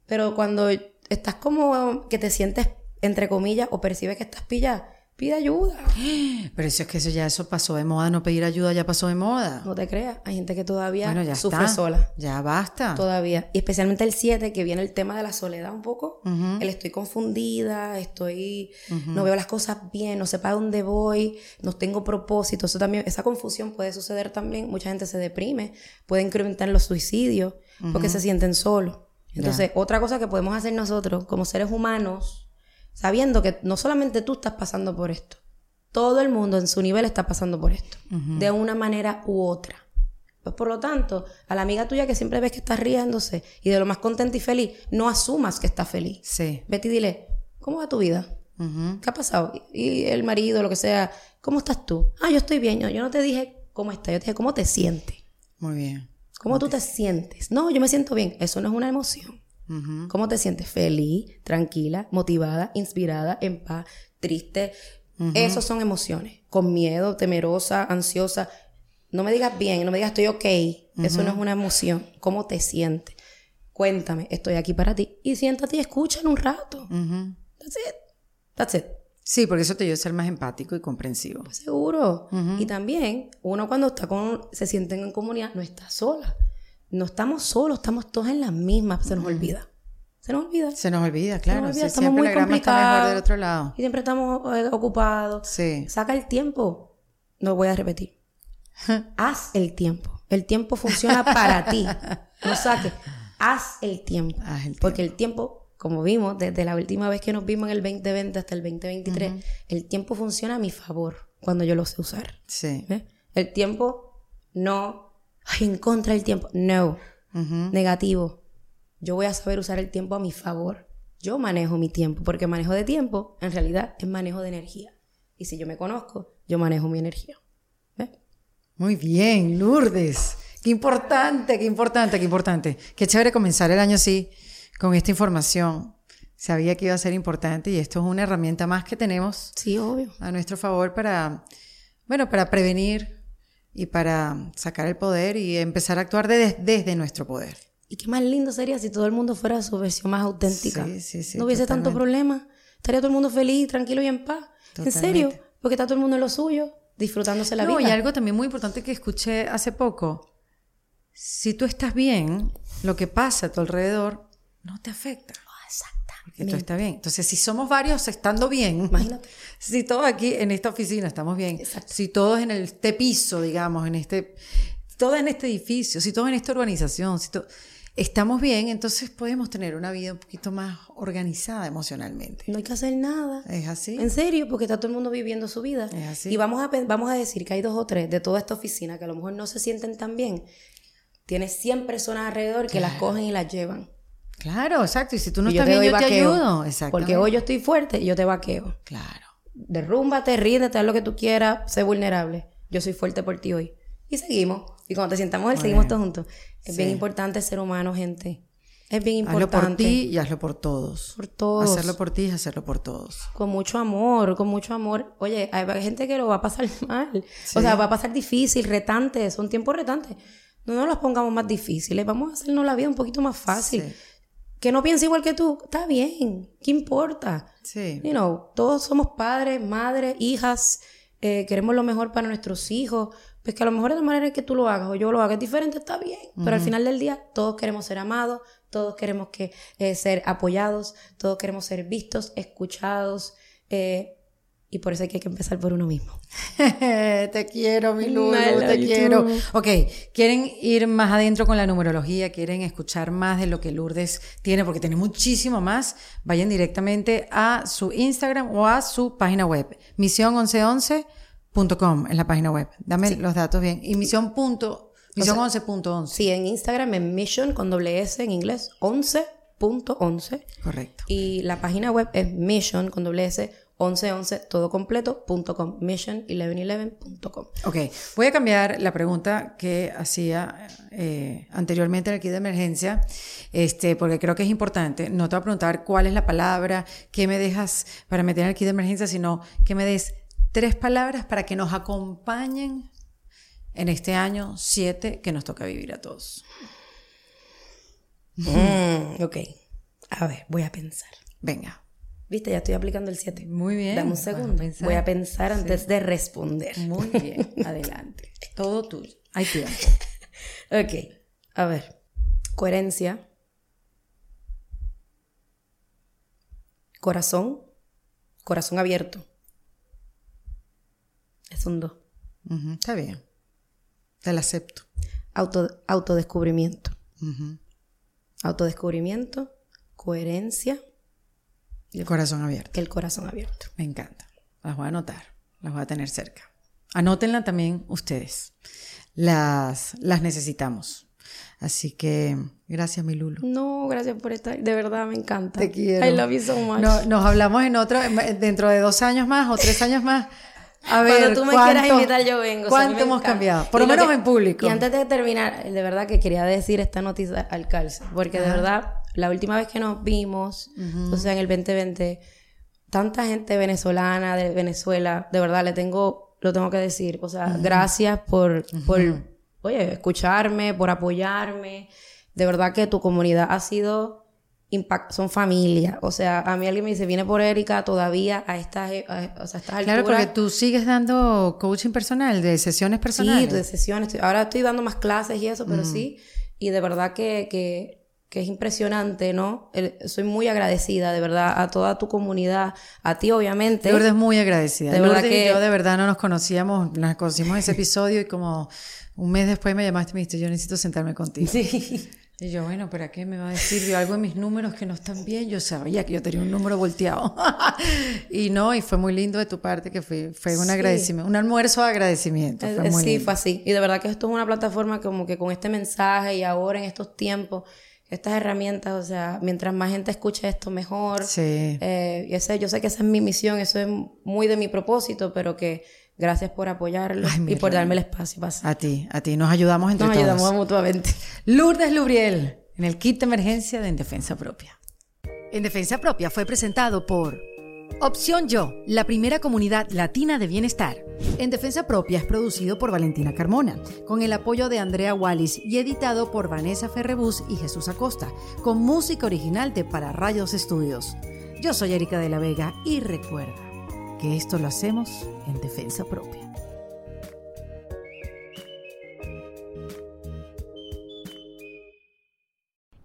pero cuando estás como que te sientes, entre comillas, o percibes que estás pillada, Pide ayuda. Pero eso es que eso ya eso pasó de moda, no pedir ayuda ya pasó de moda. No te creas, hay gente que todavía Bueno, ya sufre está. sola. Ya basta. Todavía. Y especialmente el 7, que viene el tema de la soledad un poco. El estoy confundida, estoy. No veo las cosas bien, no sé para dónde voy, no tengo propósito. Eso también, esa confusión puede suceder también. Mucha gente se deprime, puede incrementar los suicidios porque se sienten solos. Entonces, otra cosa que podemos hacer nosotros como seres humanos, sabiendo que no solamente tú estás pasando por esto, todo el mundo en su nivel está pasando por esto, de una manera u otra. Pues por lo tanto, a la amiga tuya que siempre ves que está riéndose y de lo más contenta y feliz, no asumas que está feliz. Sí. Vete y dile, ¿cómo va tu vida? ¿Qué ha pasado? Y el marido, lo que sea, ¿cómo estás tú? Ah, yo estoy bien. Yo, yo no te dije cómo estás, yo te dije cómo te sientes. Muy bien. ¿Cómo tú te sientes? No, yo me siento bien. Eso no es una emoción. ¿Cómo te sientes? Feliz, tranquila, motivada, inspirada, en paz, triste. Esas son emociones. Con miedo, temerosa, ansiosa. No me digas bien, no me digas estoy ok. Eso no es una emoción. ¿Cómo te sientes? Cuéntame, estoy aquí para ti. Y siéntate y escúchalo un rato. That's it. That's it. Sí, porque eso te ayuda a ser más empático y comprensivo. Pues seguro. Y también, uno cuando está con, se siente en comunidad, no está sola. No estamos solos, estamos todos en la misma. Se nos olvida. Se nos olvida. Se nos olvida, claro. nos olvida, sí, estamos siempre muy la grama está mejor del otro lado. Y siempre estamos eh, ocupados. Sí. Saca el tiempo. No voy a repetir. Haz el tiempo. El tiempo funciona para ti. No saques. Haz el tiempo. Haz el Porque el tiempo, como vimos, desde la última vez que nos vimos en el 2020 hasta el 2023, el tiempo funciona a mi favor cuando yo lo sé usar. Sí. ¿Ves? El tiempo no. Ay, en contra del tiempo. No. Ujú. Negativo. Yo voy a saber usar el tiempo a mi favor. Yo manejo mi tiempo, porque manejo de tiempo en realidad es manejo de energía. Y si yo me conozco, yo manejo mi energía. ¿Ves? Muy bien, Lourdes. Qué importante, qué importante, qué importante. Qué chévere comenzar el año así, con esta información. Sabía que iba a ser importante y esto es una herramienta más que tenemos Sí, obvio. a nuestro favor para, bueno, para prevenir y para sacar el poder y empezar a actuar de- desde nuestro poder. Y qué más lindo sería si todo el mundo fuera su versión más auténtica. Sí, sí, sí, no hubiese tanto problema. Estaría todo el mundo feliz, tranquilo y en paz. En serio. Porque está todo el mundo en lo suyo, disfrutándose la No, vida. y algo también muy importante que escuché hace poco. Si tú estás bien, lo que pasa a tu alrededor no te afecta. Estás bien. Entonces, si somos varios estando bien, Imagínate. si todos aquí en esta oficina estamos bien, si todos en este piso, digamos, en este, todos en este edificio, si todos en esta urbanización, si to- estamos bien, entonces podemos tener una vida un poquito más organizada emocionalmente. No hay que hacer nada. ¿Es así? En serio, porque está todo el mundo viviendo su vida. Es así. Y vamos a, vamos a decir que hay dos o tres de toda esta oficina que a lo mejor no se sienten tan bien. Tienes 100 personas alrededor que las cogen y las llevan. Claro, exacto. Y si tú no yo estás te bien, yo te vaqueo. ayudo. Exacto. Porque hoy yo estoy fuerte y yo te vaqueo. Claro. Derrúmbate, ríndete, haz lo que tú quieras, sé vulnerable. Yo soy fuerte por ti hoy. Y seguimos. Y cuando te sientamos, él, seguimos todos juntos. Es bien importante ser humano, gente. Es bien Hazlo importante. por ti y hazlo por todos. Por todos. Hacerlo por ti y hacerlo por todos. Con mucho amor, con mucho amor. Oye, hay gente que lo va a pasar mal. O sea, va a pasar difícil, retante. Son tiempos retantes. No nos los pongamos más difíciles. Vamos a hacernos la vida un poquito más fácil. Sí. Que no piense igual que tú. Está bien. ¿Qué importa? Sí. You know, todos somos padres, madres, hijas. eh, queremos lo mejor para nuestros hijos. Pues que a lo mejor de la manera en que tú lo hagas o yo lo haga es diferente, está bien. Pero al final del día, todos queremos ser amados, todos queremos que, eh, ser apoyados, todos queremos ser vistos, escuchados. eh, y por eso hay que empezar por uno mismo. te quiero, mi Lulu, te quiero. too. Ok, ¿quieren ir más adentro con la numerología? ¿Quieren escuchar más de lo que Lourdes tiene? Porque tiene muchísimo más. Vayan directamente a su Instagram o a su página web, misión1111.com en la página web. Dame los datos bien. Y misión punto, misión 11.11. Sí, en Instagram en Mission con doble S en inglés, 11.11. Correcto. Y la página web es mission con doble S 1111 todo completo punto com mission1111.com Ok, voy a cambiar la pregunta que hacía eh, anteriormente en el kit de emergencia, este, porque creo que es importante. No te voy a preguntar cuál es la palabra, qué me dejas para meter en el kit de emergencia, sino que me des tres palabras para que nos acompañen en este año 7 que nos toca vivir a todos. Mm, ok. A ver, voy a pensar. Venga. Viste, ya estoy aplicando el 7. Muy bien. Dame un segundo. Voy a pensar antes de responder. Muy bien. Adelante. Todo tuyo. Hay tiempo. ok. A ver. Coherencia. Corazón. Corazón abierto. Es un 2. está bien. Te lo acepto. Auto, autodescubrimiento. Autodescubrimiento, coherencia. El corazón abierto. El corazón abierto. Me encanta. Las voy a anotar. Las voy a tener cerca. Anótenla también ustedes. Las, las necesitamos. Así que gracias, mi Lulu. No, gracias por estar. De verdad, me encanta. Te quiero. I love you so much. nos hablamos en otro, dentro de dos años más o tres años más. A ver, Cuando tú me quieras invitar, yo vengo. ¿Cuánto hemos cambiado? Por lo menos en público. Y antes de terminar, de verdad que quería decir esta noticia al calce. Porque de verdad, la última vez que nos vimos, o sea, en el 2020, tanta gente venezolana, de Venezuela, de verdad, le tengo, lo tengo que decir. O sea, gracias por, por oye, escucharme, por apoyarme. De verdad que tu comunidad ha sido impact son familia. O sea, a mí alguien me dice, viene por Erika todavía a estas, o sea, estas Claro, porque tú sigues dando coaching personal, de sesiones personales. Sí, de sesiones. Ahora estoy dando más clases y eso, pero sí. Y de verdad que, que, que es impresionante, ¿no? soy muy agradecida, de verdad, a toda tu comunidad, a ti obviamente. De verdad es muy agradecida. De verdad que yo de verdad no nos conocíamos, nos conocimos en ese episodio y como un mes después me llamaste y me dijiste, yo necesito sentarme contigo. Sí. Y yo, bueno, ¿para qué me va a decir yo algo en mis números que no están bien? Yo sabía que yo tenía un número volteado. y no, y fue muy lindo de tu parte que fue, fue un agradecimiento, un almuerzo de agradecimiento. Fue muy sí, fue así. Y de verdad que esto es una plataforma como que con este mensaje y ahora en estos tiempos, estas herramientas, o sea, mientras más gente escuche esto, mejor. Sí. Eh, y ese, yo sé que esa es mi misión, eso es muy de mi propósito, pero que Gracias por apoyarlo y por darme el espacio. A ti, a ti. Nos ayudamos entre todos. Nos ayudamos mutuamente. Lourdes Lubriel, en el kit de emergencia de En Defensa Propia. En Defensa Propia fue presentado por Opción Yo, la primera comunidad latina de bienestar. En Defensa Propia es producido por Valentina Carmona, con el apoyo de Andrea Wallis y editado por Vanessa Ferrebus y Jesús Acosta, con música original de Para Rayos Estudios. Yo soy Erika de la Vega y recuerda que esto lo hacemos en defensa propia.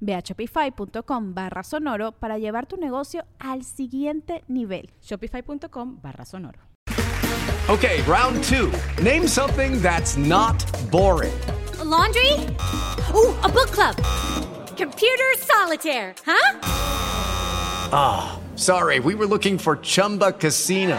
Ve a shopify.com barra sonoro para llevar tu negocio al siguiente nivel. Shopify.com barra sonoro. Okay, round two. Name something that's not boring. laundry? Ooh, a book club. Computer solitaire, huh? Ah, oh, sorry, we were looking for Chumba Casino.